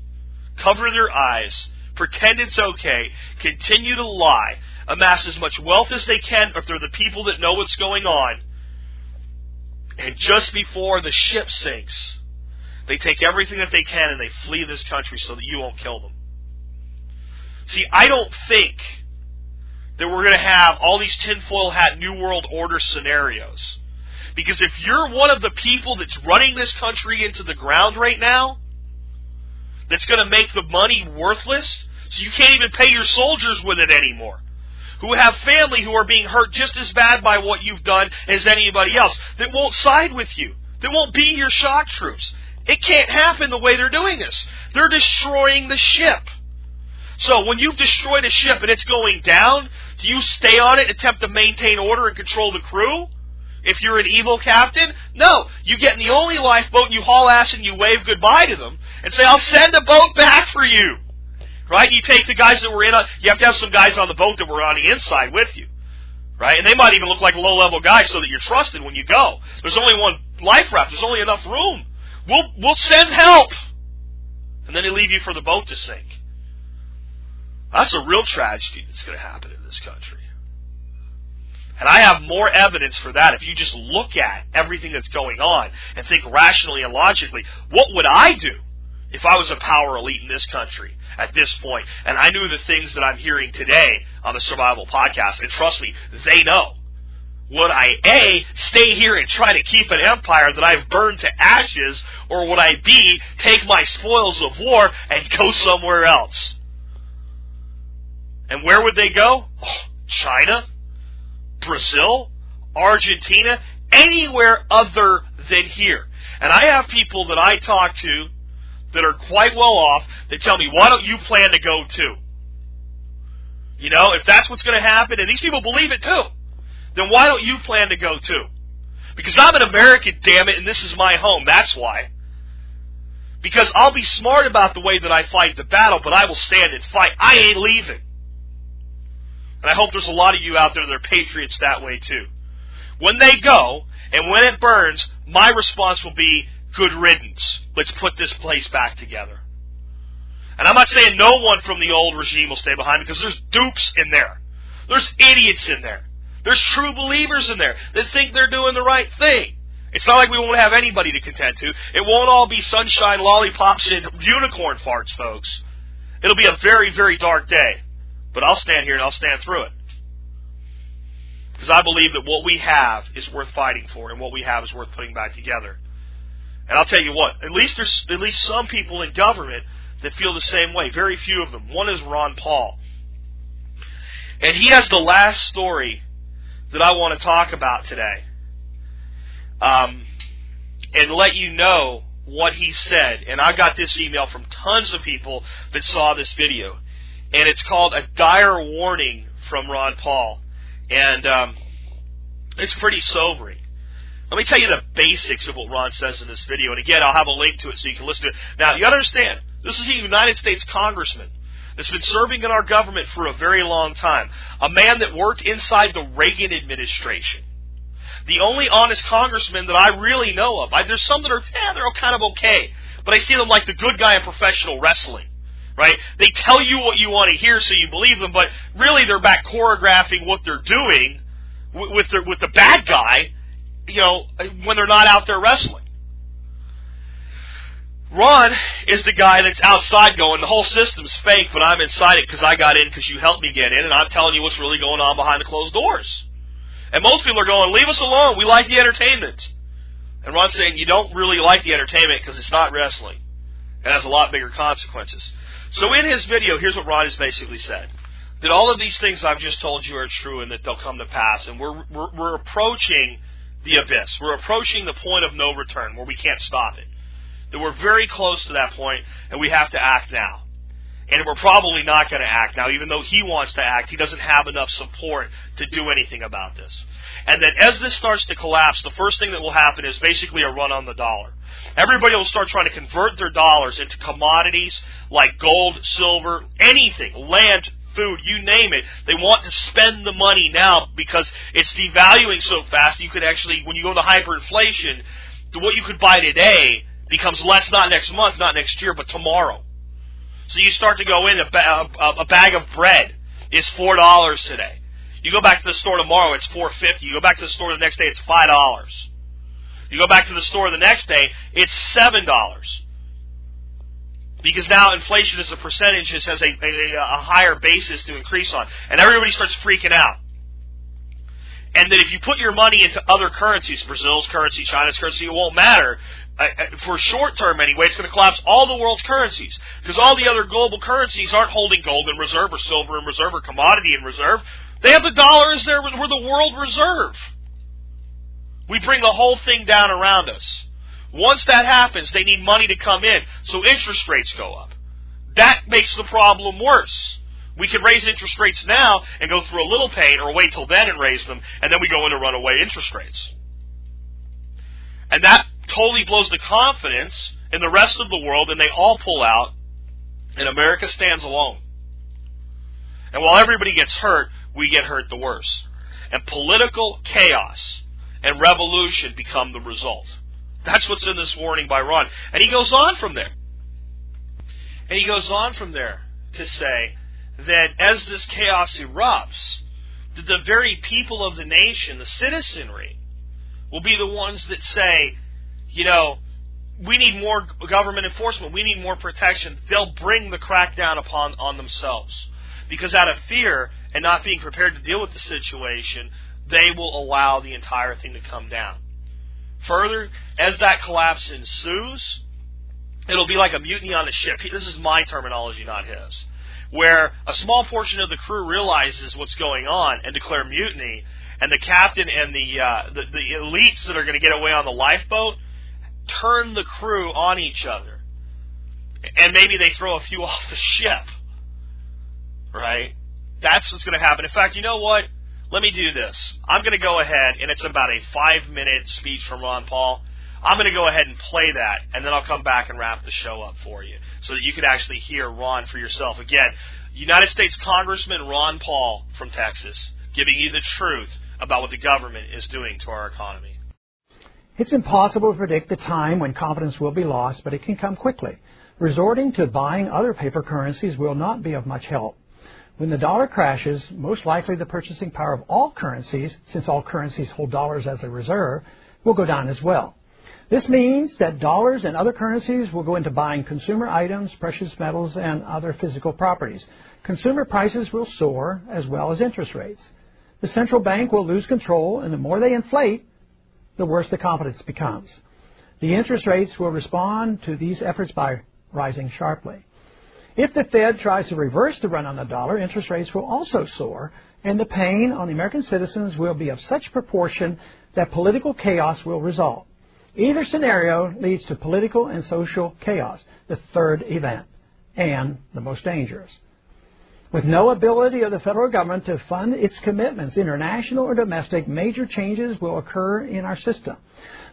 [SPEAKER 2] cover their eyes, pretend it's okay, continue to lie, amass as much wealth as they can if they're the people that know what's going on, and just before the ship sinks, they take everything that they can and they flee this country so that you won't kill them. See, I don't think that we're going to have all these tinfoil hat New World Order scenarios. Because if you're one of the people that's running this country into the ground right now, that's going to make the money worthless, so you can't even pay your soldiers with it anymore. Who have family who are being hurt just as bad by what you've done as anybody else, that won't side with you, that won't be your shock troops. It can't happen the way they're doing this. They're destroying the ship. So when you've destroyed a ship and it's going down, do you stay on it, attempt to maintain order and control the crew? If you're an evil captain? No. You get in the only lifeboat and you haul ass and you wave goodbye to them and say, I'll send a boat back for you. Right? You take the guys that were in on, you have to have some guys on the boat that were on the inside with you. Right? And they might even look like low level guys so that you're trusted when you go. There's only one life raft. There's only enough room. We'll, we'll send help. And then they leave you for the boat to sink. That's a real tragedy that's going to happen in this country. And I have more evidence for that. If you just look at everything that's going on and think rationally and logically, what would I do if I was a power elite in this country at this? And I knew the things that I'm hearing today on the Survival Podcast, and trust me, they know. Would I A, stay here and try to keep an empire that I've burned to ashes, or would I B, take my spoils of war and go somewhere else? And where would they go? China? Brazil? Argentina? Anywhere other than here. And I have people that I talk to that are quite well off that tell me, why don't you plan to go too? You know, if that's what's going to happen, and these people believe it too, then why don't you plan to go too? Because I'm an American, damn it, and this is my home. That's why. Because I'll be smart about the way that I fight the battle, but I will stand and fight. I ain't leaving. And I hope there's a lot of you out there that are patriots that way too. When they go, and when it burns, my response will be, good riddance. Let's put this place back together. And I'm not saying no one from the old regime will stay behind because there's dupes in there. There's idiots in there. There's true believers in there that think they're doing the right thing. It's not like we won't have anybody to contend to. It won't all be sunshine, lollipops, and unicorn farts, folks. It'll be a very, very dark day. But I'll stand here and I'll stand through it. Because I believe that what we have is worth fighting for and what we have is worth putting back together. And I'll tell you what, at least there's at least some people in government that feel the same way. Very few of them. One is Ron Paul. And he has the last story that I want to talk about today. Um, and let you know what he said. And I got this email from tons of people that saw this video and it's called A Dire Warning from Ron Paul. And um, it's pretty sobering. Let me tell you the basics of what Ron says in this video. And again, I'll have a link to it so you can listen to it. Now, you understand, this is a United States congressman that's been serving in our government for a very long time. A man that worked inside the Reagan administration. The only honest congressman that I really know of. I, there's some that are, yeah, they're kind of okay. But I see them like the good guy in professional wrestling right? They tell you what you want to hear so you believe them, but really they're back choreographing what they're doing with the, with the bad guy, you know, when they're not out there wrestling. Ron is the guy that's outside going, the whole system's fake, but I'm inside it because I got in because you helped me get in, and I'm telling you what's really going on behind the closed doors. And most people are going, leave us alone. We like the entertainment. And Ron's saying, you don't really like the entertainment because it's not wrestling. It has a lot bigger consequences. So in his video, here's what Ron has basically said. That all of these things I've just told you are true and that they'll come to pass. And we're, we're, we're approaching the abyss. We're approaching the point of no return where we can't stop it. That we're very close to that point and we have to act now. And we're probably not going to act now, even though he wants to act. He doesn't have enough support to do anything about this. And then as this starts to collapse, the first thing that will happen is basically a run on the dollar. Everybody will start trying to convert their dollars into commodities like gold, silver, anything, land, food, you name it. They want to spend the money now because it's devaluing so fast. You could actually, when you go into hyperinflation, what you could buy today becomes less not next month, not next year, but tomorrow. So you start to go in, a, ba- a, bag of bread is $4 today. You go back to the store tomorrow, it's four fifty. You go back to the store the next day, it's five dollars. You go back to the store the next day, it's seven dollars. Because now inflation as a percentage has a, a, a higher basis to increase on. And everybody starts freaking out. And that if you put your money into other currencies, Brazil's currency, China's currency, it won't matter. For short term anyway, it's going to collapse all the world's currencies. Because all the other global currencies aren't holding gold in reserve or silver in reserve or commodity in reserve. They have the dollar as their, we're the world reserve. We bring the whole thing down around us. Once that happens, they need money to come in, so interest rates go up. That makes the problem worse. We can raise interest rates now and go through a little pain, or wait till then and raise them, and then we go into runaway interest rates. And that totally blows the confidence in the rest of the world, and they all pull out, and America stands alone. And while everybody gets hurt, we get hurt the worst. And political chaos and revolution become the result. That's what's in this warning by Ron. And he goes on from there. And he goes on from there to say that as this chaos erupts, that the very people of the nation, the citizenry, will be the ones that say, you know, we need more government enforcement. We need more protection. They'll bring the crackdown upon on themselves because out of fear and not being prepared to deal with the situation, they will allow the entire thing to come down. Further, as that collapse ensues, it'll be like a mutiny on the ship. This is my terminology, not his. Where a small portion of the crew realizes what's going on and declare mutiny, and the captain and the uh, the, the elites that are going to get away on the lifeboat turn the crew on each other, and maybe they throw a few off the ship. Right? That's what's going to happen. In fact, you know what? let me do this. I'm going to go ahead, and it's about a five minute speech from Ron Paul. I'm going to go ahead and play that, and then I'll come back and wrap the show up for you so that you can actually hear Ron for yourself. Again, United States Congressman Ron Paul from Texas giving you the truth about what the government is doing to our economy.
[SPEAKER 3] It's impossible to predict the time when confidence will be lost, but it can come quickly. Resorting to buying other paper currencies will not be of much help. When the dollar crashes, most likely the purchasing power of all currencies, since all currencies hold dollars as a reserve, will go down as well. This means that dollars and other currencies will go into buying consumer items, precious metals, and other physical properties. Consumer prices will soar as well as interest rates. The central bank will lose control, and the more they inflate, the worse the confidence becomes. The interest rates will respond to these efforts by rising sharply. If the Fed tries to reverse the run on the dollar, interest rates will also soar, and the pain on the American citizens will be of such proportion that political chaos will result. Either scenario leads to political and social chaos, the third event, and the most dangerous. With no ability of the federal government to fund its commitments, international or domestic, major changes will occur in our system.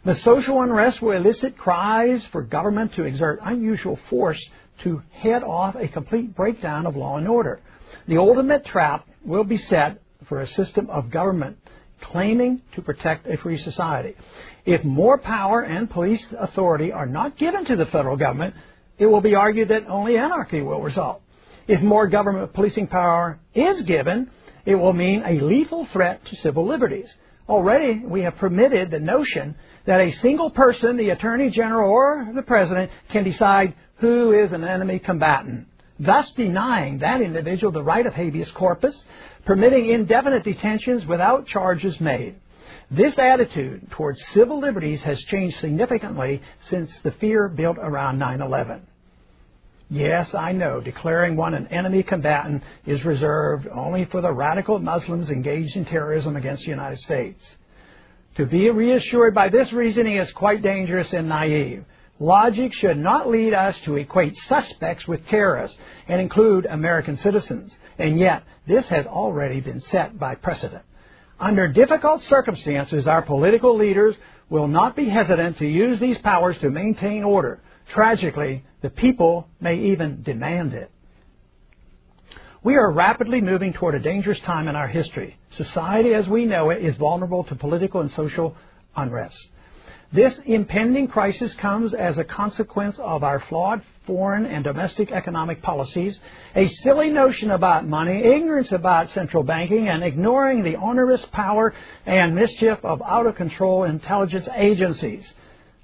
[SPEAKER 3] The social unrest will elicit cries for government to exert unusual force to head off a complete breakdown of law and order. The ultimate trap will be set for a system of government claiming to protect a free society. If more power and police authority are not given to the federal government, it will be argued that only anarchy will result. If more government policing power is given, it will mean a lethal threat to civil liberties. Already, we have permitted the notion that a single person, the Attorney General or the President, can decide who is an enemy combatant, thus denying that individual the right of habeas corpus, permitting indefinite detentions without charges made. This attitude towards civil liberties has changed significantly since the fear built around 9 11. Yes, I know, declaring one an enemy combatant is reserved only for the radical Muslims engaged in terrorism against the United States. To be reassured by this reasoning is quite dangerous and naive. Logic should not lead us to equate suspects with terrorists and include American citizens. And yet, this has already been set by precedent. Under difficult circumstances, our political leaders will not be hesitant to use these powers to maintain order. Tragically, the people may even demand it. We are rapidly moving toward a dangerous time in our history. Society as we know it is vulnerable to political and social unrest. This impending crisis comes as a consequence of our flawed foreign and domestic economic policies, a silly notion about money, ignorance about central banking, and ignoring the onerous power and mischief of out of control intelligence agencies.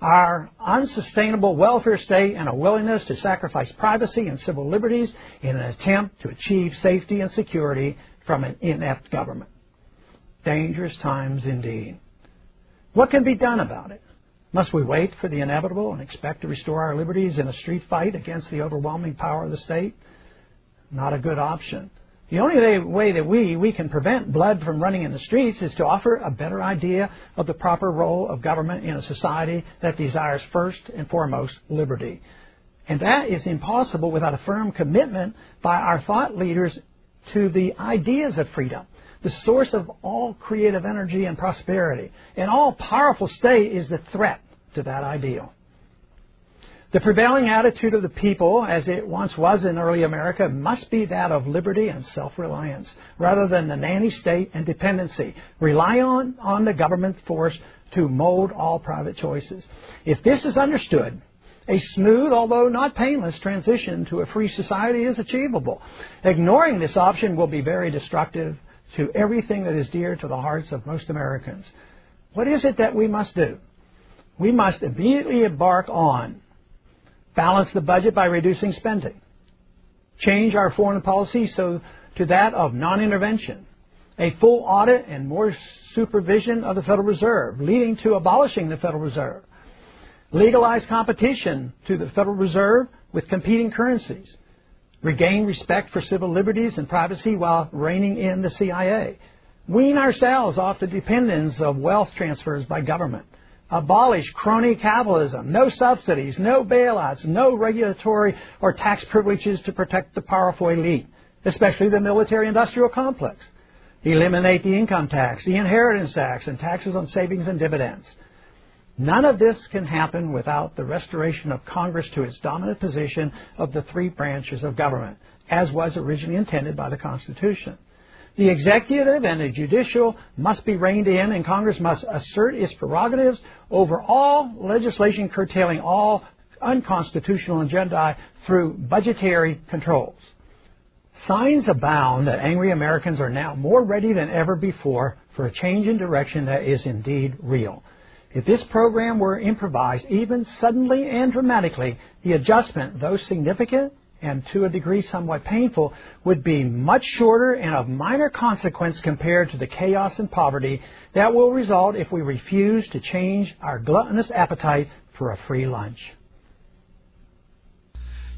[SPEAKER 3] Our unsustainable welfare state and a willingness to sacrifice privacy and civil liberties in an attempt to achieve safety and security from an inept government. Dangerous times indeed. What can be done about it? Must we wait for the inevitable and expect to restore our liberties in a street fight against the overwhelming power of the state? Not a good option. The only way that we, we can prevent blood from running in the streets is to offer a better idea of the proper role of government in a society that desires first and foremost liberty. And that is impossible without a firm commitment by our thought leaders to the ideas of freedom the source of all creative energy and prosperity. An all powerful state is the threat to that ideal. The prevailing attitude of the people, as it once was in early America, must be that of liberty and self reliance, rather than the nanny state and dependency. Rely on, on the government force to mold all private choices. If this is understood, a smooth, although not painless, transition to a free society is achievable. Ignoring this option will be very destructive to everything that is dear to the hearts of most Americans. What is it that we must do? We must immediately embark on balance the budget by reducing spending, change our foreign policy so to that of non-intervention, a full audit and more supervision of the Federal Reserve, leading to abolishing the Federal Reserve, legalize competition to the Federal Reserve with competing currencies, regain respect for civil liberties and privacy while reining in the CIA, wean ourselves off the dependence of wealth transfers by government, abolish crony capitalism, no subsidies, no bailouts, no regulatory or tax privileges to protect the powerful elite, especially the military industrial complex, eliminate the income tax, the inheritance tax, and taxes on savings and dividends. None of this can happen without the restoration of Congress to its dominant position of the three branches of government, as was originally intended by the Constitution. The executive and the judicial must be reined in, and Congress must assert its prerogatives over all legislation curtailing all unconstitutional agenda through budgetary controls. Signs abound that angry Americans are now more ready than ever before for a change in direction that is indeed real. If this program were improvised, even suddenly and dramatically, the adjustment, though significant and to a degree somewhat painful, would be much shorter and of minor consequence compared to the chaos and poverty that will result if we refuse to change our gluttonous appetite for a free lunch.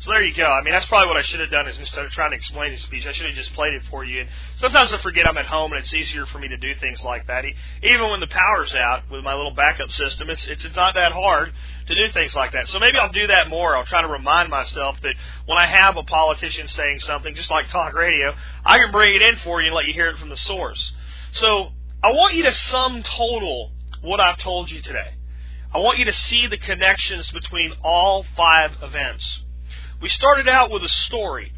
[SPEAKER 2] So there you go. I mean, that's probably what I should have done is instead of trying to explain the speech, I should have just played it for you. And sometimes I forget I'm at home, and it's easier for me to do things like that. Even when the power's out with my little backup system, it's, it's not that hard to do things like that. So maybe I'll do that more. I'll try to remind myself that when I have a politician saying something, just like talk radio, I can bring it in for you and let you hear it from the source. So I want you to sum total what I've told you today. I want you to see the connections between all five events. We started out with a story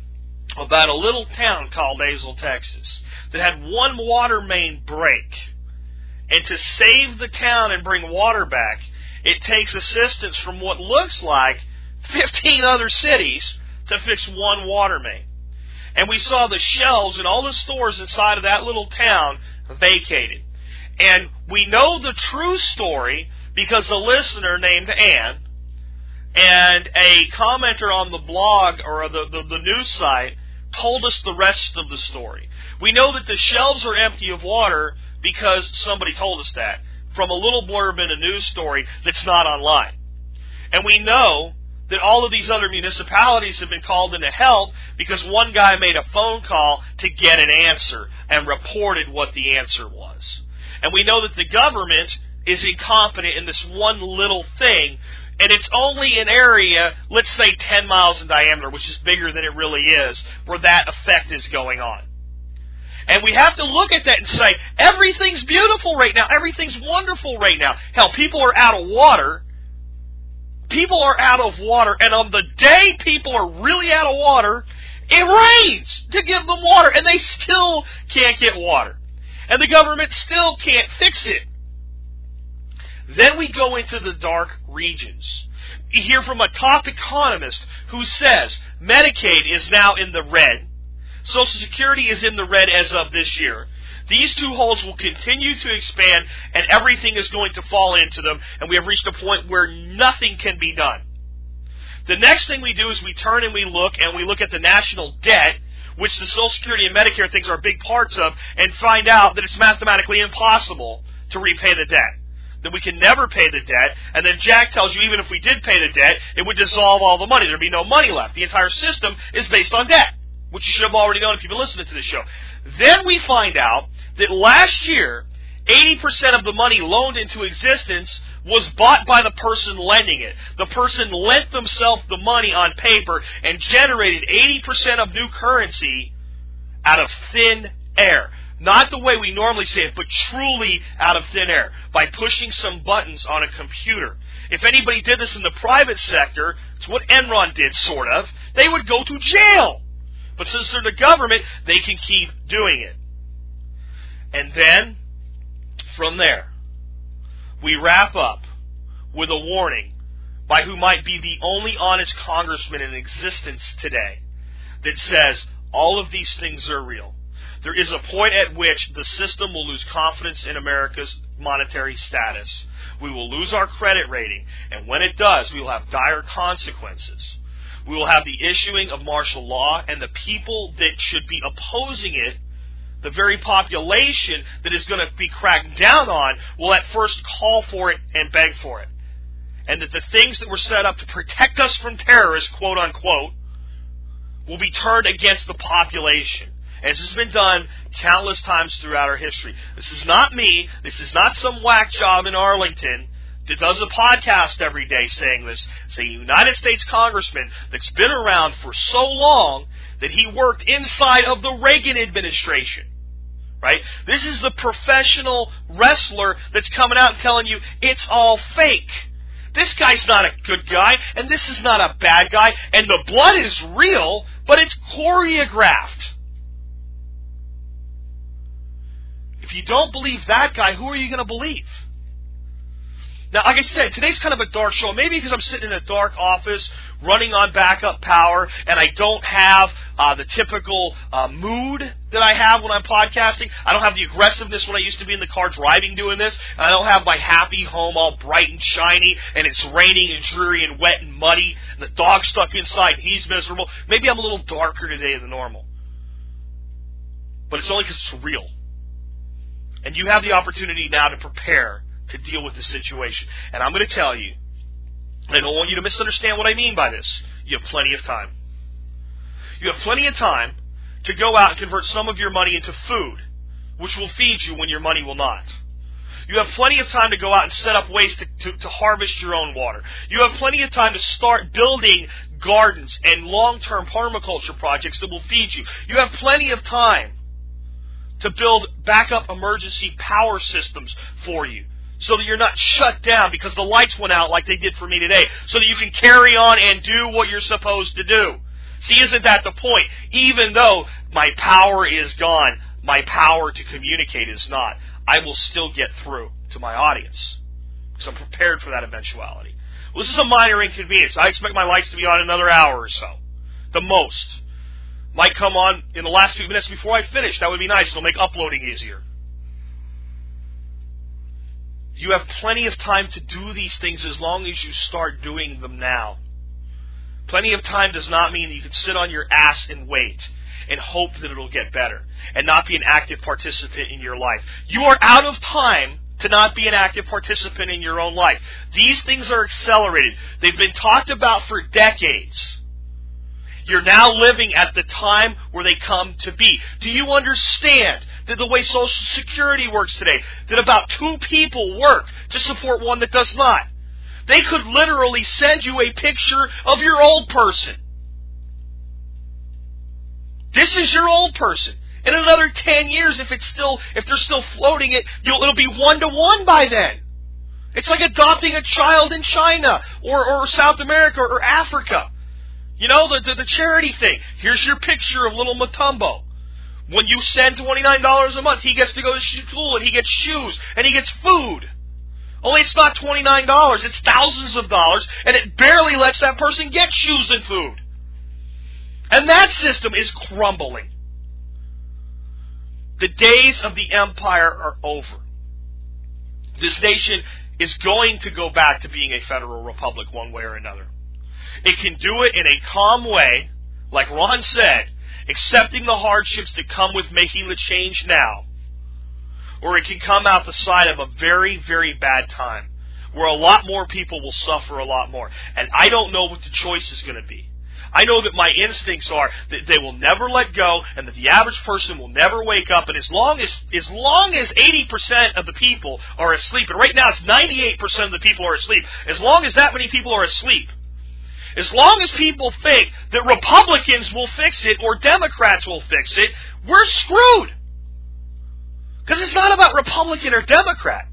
[SPEAKER 2] about a little town called Azle, Texas, that had one water main break. And to save the town and bring water back, it takes assistance from what looks like 15 other cities to fix one water main. And we saw the shelves in all the stores inside of that little town vacated. And we know the true story because a listener named Ann and a commenter on the blog or the, the, the news site told us the rest of the story. We know that the shelves are empty of water because somebody told us that from a little blurb in a news story that's not online. And we know that all of these other municipalities have been called into help because one guy made a phone call to get an answer and reported what the answer was. And we know that the government is incompetent in this one little thing and it's only an area, let's say 10 miles in diameter, which is bigger than it really is, where that effect is going on. And we have to look at that and say, everything's beautiful right now. Everything's wonderful right now. Hell, people are out of water. People are out of water. And on the day people are really out of water, it rains to give them water. And they still can't get water. And the government still can't fix it. Then we go into the dark regions. You hear from a top economist who says Medicaid is now in the red, Social Security is in the red as of this year. These two holes will continue to expand and everything is going to fall into them and we have reached a point where nothing can be done. The next thing we do is we turn and we look and we look at the national debt, which the Social Security and Medicare things are big parts of, and find out that it's mathematically impossible to repay the debt. That we can never pay the debt, and then Jack tells you even if we did pay the debt, it would dissolve all the money. There'd be no money left. The entire system is based on debt, which you should have already known if you've been listening to this show. Then we find out that last year, 80% of the money loaned into existence was bought by the person lending it. The person lent themselves the money on paper and generated 80% of new currency out of thin air. Not the way we normally say it, but truly out of thin air by pushing some buttons on a computer. If anybody did this in the private sector, it's what Enron did, sort of, they would go to jail. But since they're the government, they can keep doing it. And then, from there, we wrap up with a warning by who might be the only honest congressman in existence today that says all of these things are real. There is a point at which the system will lose confidence in America's monetary status. We will lose our credit rating, and when it does, we will have dire consequences. We will have the issuing of martial law, and the people that should be opposing it the very population that is going to be cracked down on will at first call for it and beg for it. And that the things that were set up to protect us from terrorists, quote unquote, will be turned against the population. As has been done countless times throughout our history. This is not me. This is not some whack job in Arlington that does a podcast every day saying this. It's a United States congressman that's been around for so long that he worked inside of the Reagan administration. Right? This is the professional wrestler that's coming out and telling you it's all fake. This guy's not a good guy, and this is not a bad guy, and the blood is real, but it's choreographed. If you don't believe that guy, who are you going to believe? Now, like I said, today's kind of a dark show. Maybe because I'm sitting in a dark office running on backup power and I don't have uh, the typical uh, mood that I have when I'm podcasting. I don't have the aggressiveness when I used to be in the car driving doing this. I don't have my happy home all bright and shiny and it's raining and dreary and wet and muddy and the dog's stuck inside and he's miserable. Maybe I'm a little darker today than normal. But it's only because it's real. And you have the opportunity now to prepare to deal with the situation. And I'm going to tell you, I don't want you to misunderstand what I mean by this. You have plenty of time. You have plenty of time to go out and convert some of your money into food, which will feed you when your money will not. You have plenty of time to go out and set up ways to, to, to harvest your own water. You have plenty of time to start building gardens and long-term permaculture projects that will feed you. You have plenty of time to build backup emergency power systems for you so that you're not shut down because the lights went out like they did for me today, so that you can carry on and do what you're supposed to do. See, isn't that the point? Even though my power is gone, my power to communicate is not. I will still get through to my audience because I'm prepared for that eventuality. Well, this is a minor inconvenience. I expect my lights to be on another hour or so, the most. Might come on in the last few minutes before I finish. That would be nice. It'll make uploading easier. You have plenty of time to do these things as long as you start doing them now. Plenty of time does not mean you can sit on your ass and wait and hope that it'll get better and not be an active participant in your life. You are out of time to not be an active participant in your own life. These things are accelerated. They've been talked about for decades. You're now living at the time where they come to be. Do you understand that the way Social Security works today, that about two people work to support one that does not? They could literally send you a picture of your old person. This is your old person. In another 10 years, if it's still, if they're still floating it, it'll be one to one by then. It's like adopting a child in China or, or South America or Africa. You know, the, the, the charity thing. Here's your picture of little Matumbo. When you send $29 a month, he gets to go to school and he gets shoes and he gets food. Only it's not $29, it's thousands of dollars, and it barely lets that person get shoes and food. And that system is crumbling. The days of the empire are over. This nation is going to go back to being a federal republic one way or another. It can do it in a calm way, like Ron said, accepting the hardships that come with making the change now. Or it can come out the side of a very, very bad time where a lot more people will suffer a lot more. And I don't know what the choice is going to be. I know that my instincts are that they will never let go and that the average person will never wake up. And as long as, as long as 80% of the people are asleep, and right now it's 98% of the people are asleep, as long as that many people are asleep, as long as people think that Republicans will fix it or Democrats will fix it, we're screwed. Because it's not about Republican or Democrat.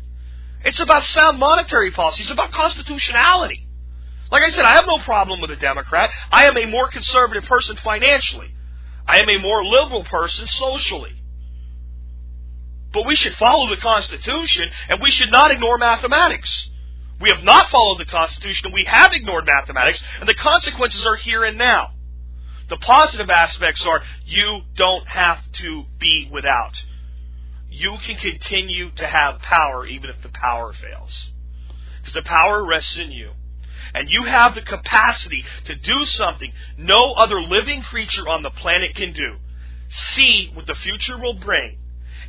[SPEAKER 2] It's about sound monetary policy. It's about constitutionality. Like I said, I have no problem with a Democrat. I am a more conservative person financially. I am a more liberal person socially. But we should follow the Constitution and we should not ignore mathematics. We have not followed the Constitution we have ignored mathematics, and the consequences are here and now. The positive aspects are you don't have to be without. You can continue to have power even if the power fails. Because the power rests in you and you have the capacity to do something no other living creature on the planet can do, see what the future will bring,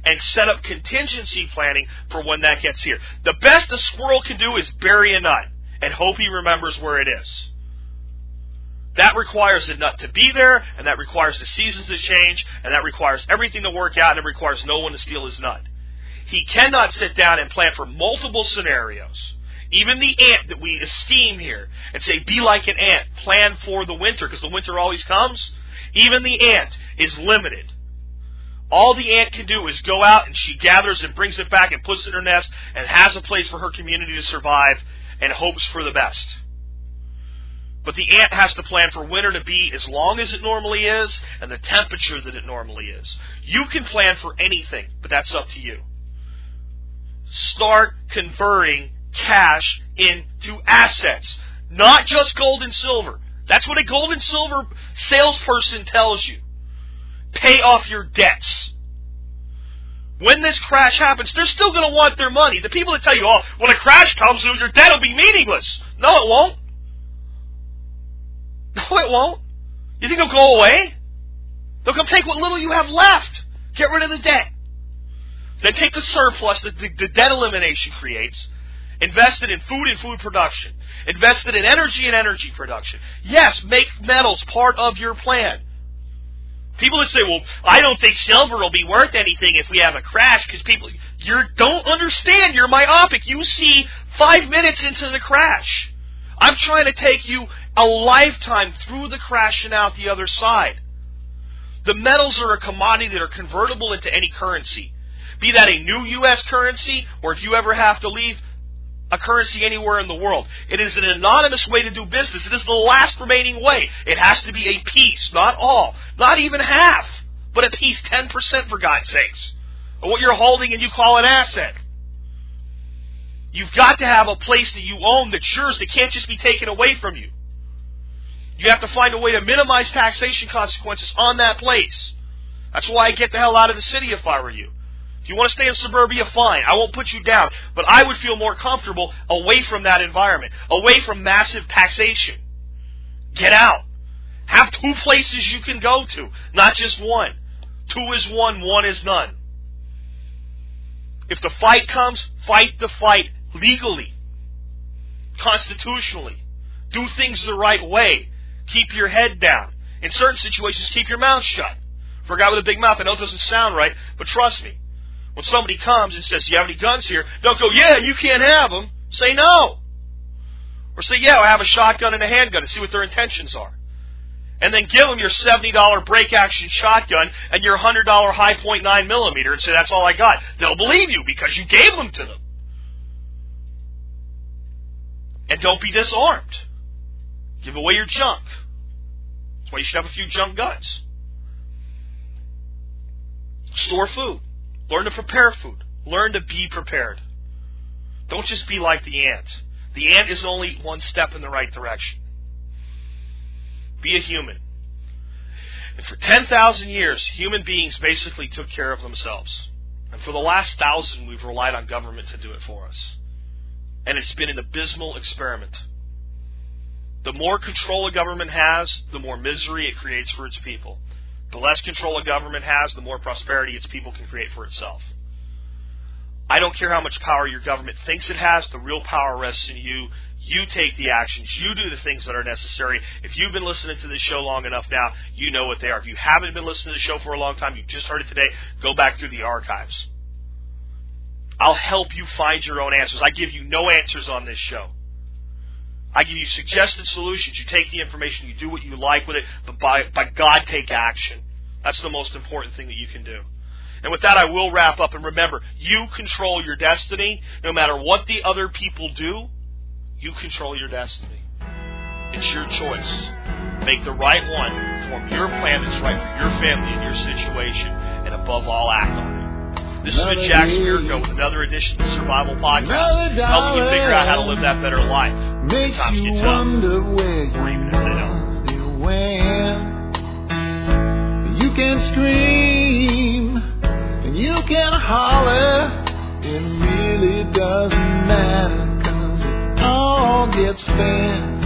[SPEAKER 2] and set up contingency planning for when that gets here. The best a squirrel can do is bury a nut and hope he remembers where it is. That requires the nut to be there, and that requires the seasons to change, and that requires everything to work out, and it requires no one to steal his nut. He cannot sit down and plan for multiple scenarios even the ant that we esteem here, and say, be like an ant, plan for the winter, because the winter always comes. Even the ant is limited. All the ant can do is go out and she gathers and brings it back and puts it in her nest and has a place for her community to survive and hopes for the best. But the ant has to plan for winter to be as long as it normally is and the temperature that it normally is. You can plan for anything, but that's up to you. Start converting cash into assets, not just gold and silver. That's what a gold and silver salesperson tells you. Pay off your debts. When this crash happens, they're still going to want their money. The people that tell you, oh, when a crash comes, your debt will be meaningless. No, it won't. No, it won't. You think it'll go away? They'll come take what little you have left. Get rid of the debt. Then take the surplus that the, the debt elimination creates invested in food and food production, invested in energy and energy production. Yes, make metals part of your plan. People that say, well, I don't think silver will be worth anything if we have a crash because people, you don't understand. You're myopic. You see five minutes into the crash. I'm trying to take you a lifetime through the crash and out the other side. The metals are a commodity that are convertible into any currency. Be that a new U.S. currency, or if you ever have to leave, a currency anywhere in the world. It is an anonymous way to do business. It is the last remaining way. It has to be a piece, not all, not even half, but a piece, 10% for God's sakes, of what you're holding and you call an asset. You've got to have a place that you own that's yours that can't just be taken away from you. You have to find a way to minimize taxation consequences on that place. That's why I get the hell out of the city if I were you. If you want to stay in suburbia, fine. I won't put you down. But I would feel more comfortable away from that environment, away from massive taxation. Get out. Have two places you can go to, not just one. Two is one, one is none. If the fight comes, fight the fight legally, constitutionally. Do things the right way. Keep your head down. In certain situations, keep your mouth shut. For a guy with a big mouth, I know it doesn't sound right, but trust me. When somebody comes and says, Do you have any guns here? Don't go, Yeah, you can't have them. Say no. Or say, Yeah, I have a shotgun and a handgun and see what their intentions are. And then give them your $70 break action shotgun and your $100 high 9 millimeter and say, That's all I got. They'll believe you because you gave them to them. And don't be disarmed. Give away your junk. That's why you should have a few junk guns. Store food. Learn to prepare food. Learn to be prepared. Don't just be like the ant. The ant is only one step in the right direction. Be a human. And for 10,000 years, human beings basically took care of themselves. And for the last thousand, we've relied on government to do it for us. And it's been an abysmal experiment. The more control a government has, the more misery it creates for its people. The less control a government has, the more prosperity its people can create for itself. I don't care how much power your government thinks it has, the real power rests in you. You take the actions. You do the things that are necessary. If you've been listening to this show long enough now, you know what they are. If you haven't been listening to the show for a long time, you just heard it today, go back through the archives. I'll help you find your own answers. I give you no answers on this show. I give you suggested solutions. You take the information, you do what you like with it, but by, by God, take action. That's the most important thing that you can do. And with that, I will wrap up. And remember, you control your destiny. No matter what the other people do, you control your destiny. It's your choice. Make the right one. Form your plan that's right for your family and your situation. And above all, act on it. This has been Jack Spirko with another edition of the Survival Podcast, helping you figure out how to live that better life.
[SPEAKER 1] Makes
[SPEAKER 2] Times
[SPEAKER 1] you
[SPEAKER 2] get tough. Or even if they don't.
[SPEAKER 1] when you can scream and you can holler. It really doesn't matter 'cause it all gets spent